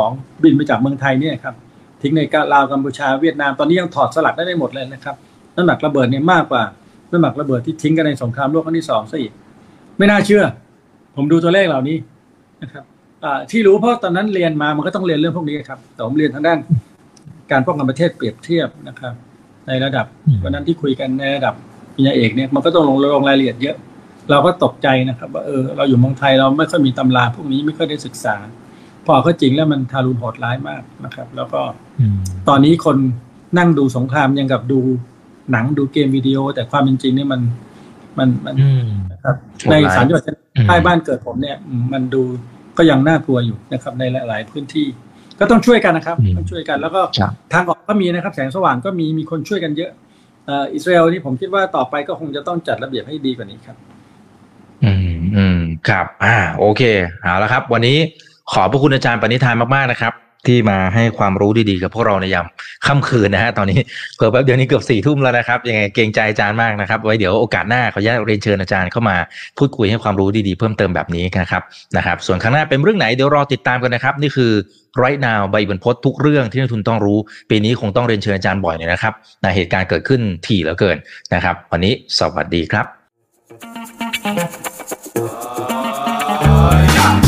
บินไปจากเมืองไทยเนี่ยครับทิ้งในลาวกัมพูชาเวียดนามตอนนี้ยังถอดสลักได้ไม่หมดเลยนะครับน้ำหนักระเบิดเนี่ยมากกว่าน้ำหนักระเบิดที่ทิ้งกันในสงครามโลกครั้งที่สองซะอีกไม่น่าเชื่อ ผมดูตัวเลขเหล่านี้นะครับ ที่รู้เพราะตอนนั้นเรียนมามันก็ต้องเรียนเรื่องพวกนี้ครับ แต่ผมเรียนทางด้าน การป้องกันประเทศเปรียบเทียบนะครับ ในระดับอืมวันนั้นที่คุยกันในระดับปริญญาเอกเนี่ยมันก็ต้องลงลงรายละเอียดเยอะ เราก็ตกใจนะครับว่าเออเราอยู่เมืองไทยเราไม่ค่อยมีตำราพวกนี้ไม่ค่อยได้ศึกษา พอเขาจริงแล้วมันทารุณโหดร้ายมากนะครับ แล้วก็อืมตอนนี้คนนั่งดูสงครามยังกับดูหนังดูเกมวิดีโอ แต่ความเป็นจริงเนี่ยมันมันมันอืมนะครับโหดในร้ายสามจังหวัดชายอืมใต้บ้านเกิดผมเนี่ยอืมมันดู ก็ยังน่ากลัวอยู่นะครับในหลาย ๆ พื้นที่ ก็ต้องช่วยกันนะครับต้องช่วยกัน แล้วก็ครับทางออกก็มีนะครับ แสงสว่างก็มีมีคนช่วยกันเยอะเอ่ออิสราเอลนี่ผมคิดว่าต่อไปก็คงจะต้องจัดระเบียบให้ดีกว่านี้ครับ อืมอืมครับ อ่า โอเคเอาละครับ วันนี้ขอบพระคุณอาจารย์ปณิธานมากๆนะครับ ที่มาให้ความรู้ดีๆกับพวกเราในยามค่ำคืนนะฮะตอนนี้เผื่อแป๊บเดียวนี้เกือบสี่ทุ่มแล้วนะครับยังไงเกรงใจอาจารย์มากนะครับ ไว้เดี๋ยวโอกาสหน้าขออนุญาตเรียนเชิญอาจารย์เข้ามาพูดคุยให้ความรู้ดีๆเพิ่มเติมแบบนี้นะครับนะครับ ส่วนข้างหน้าเป็นเรื่องไหนเดี๋ยวรอติดตามกันนะครับ นี่คือ right now ใบบรรพตทุกเรื่องที่นักทุนต้องรู้ ปีนี้คงต้องเรียนเชิญอาจารย์บ่อยหน่อยนะครับนะเหตุการณ์เกิดขึ้นถี่เหลือเกินนะครับ วันนี้สวัสดีครับ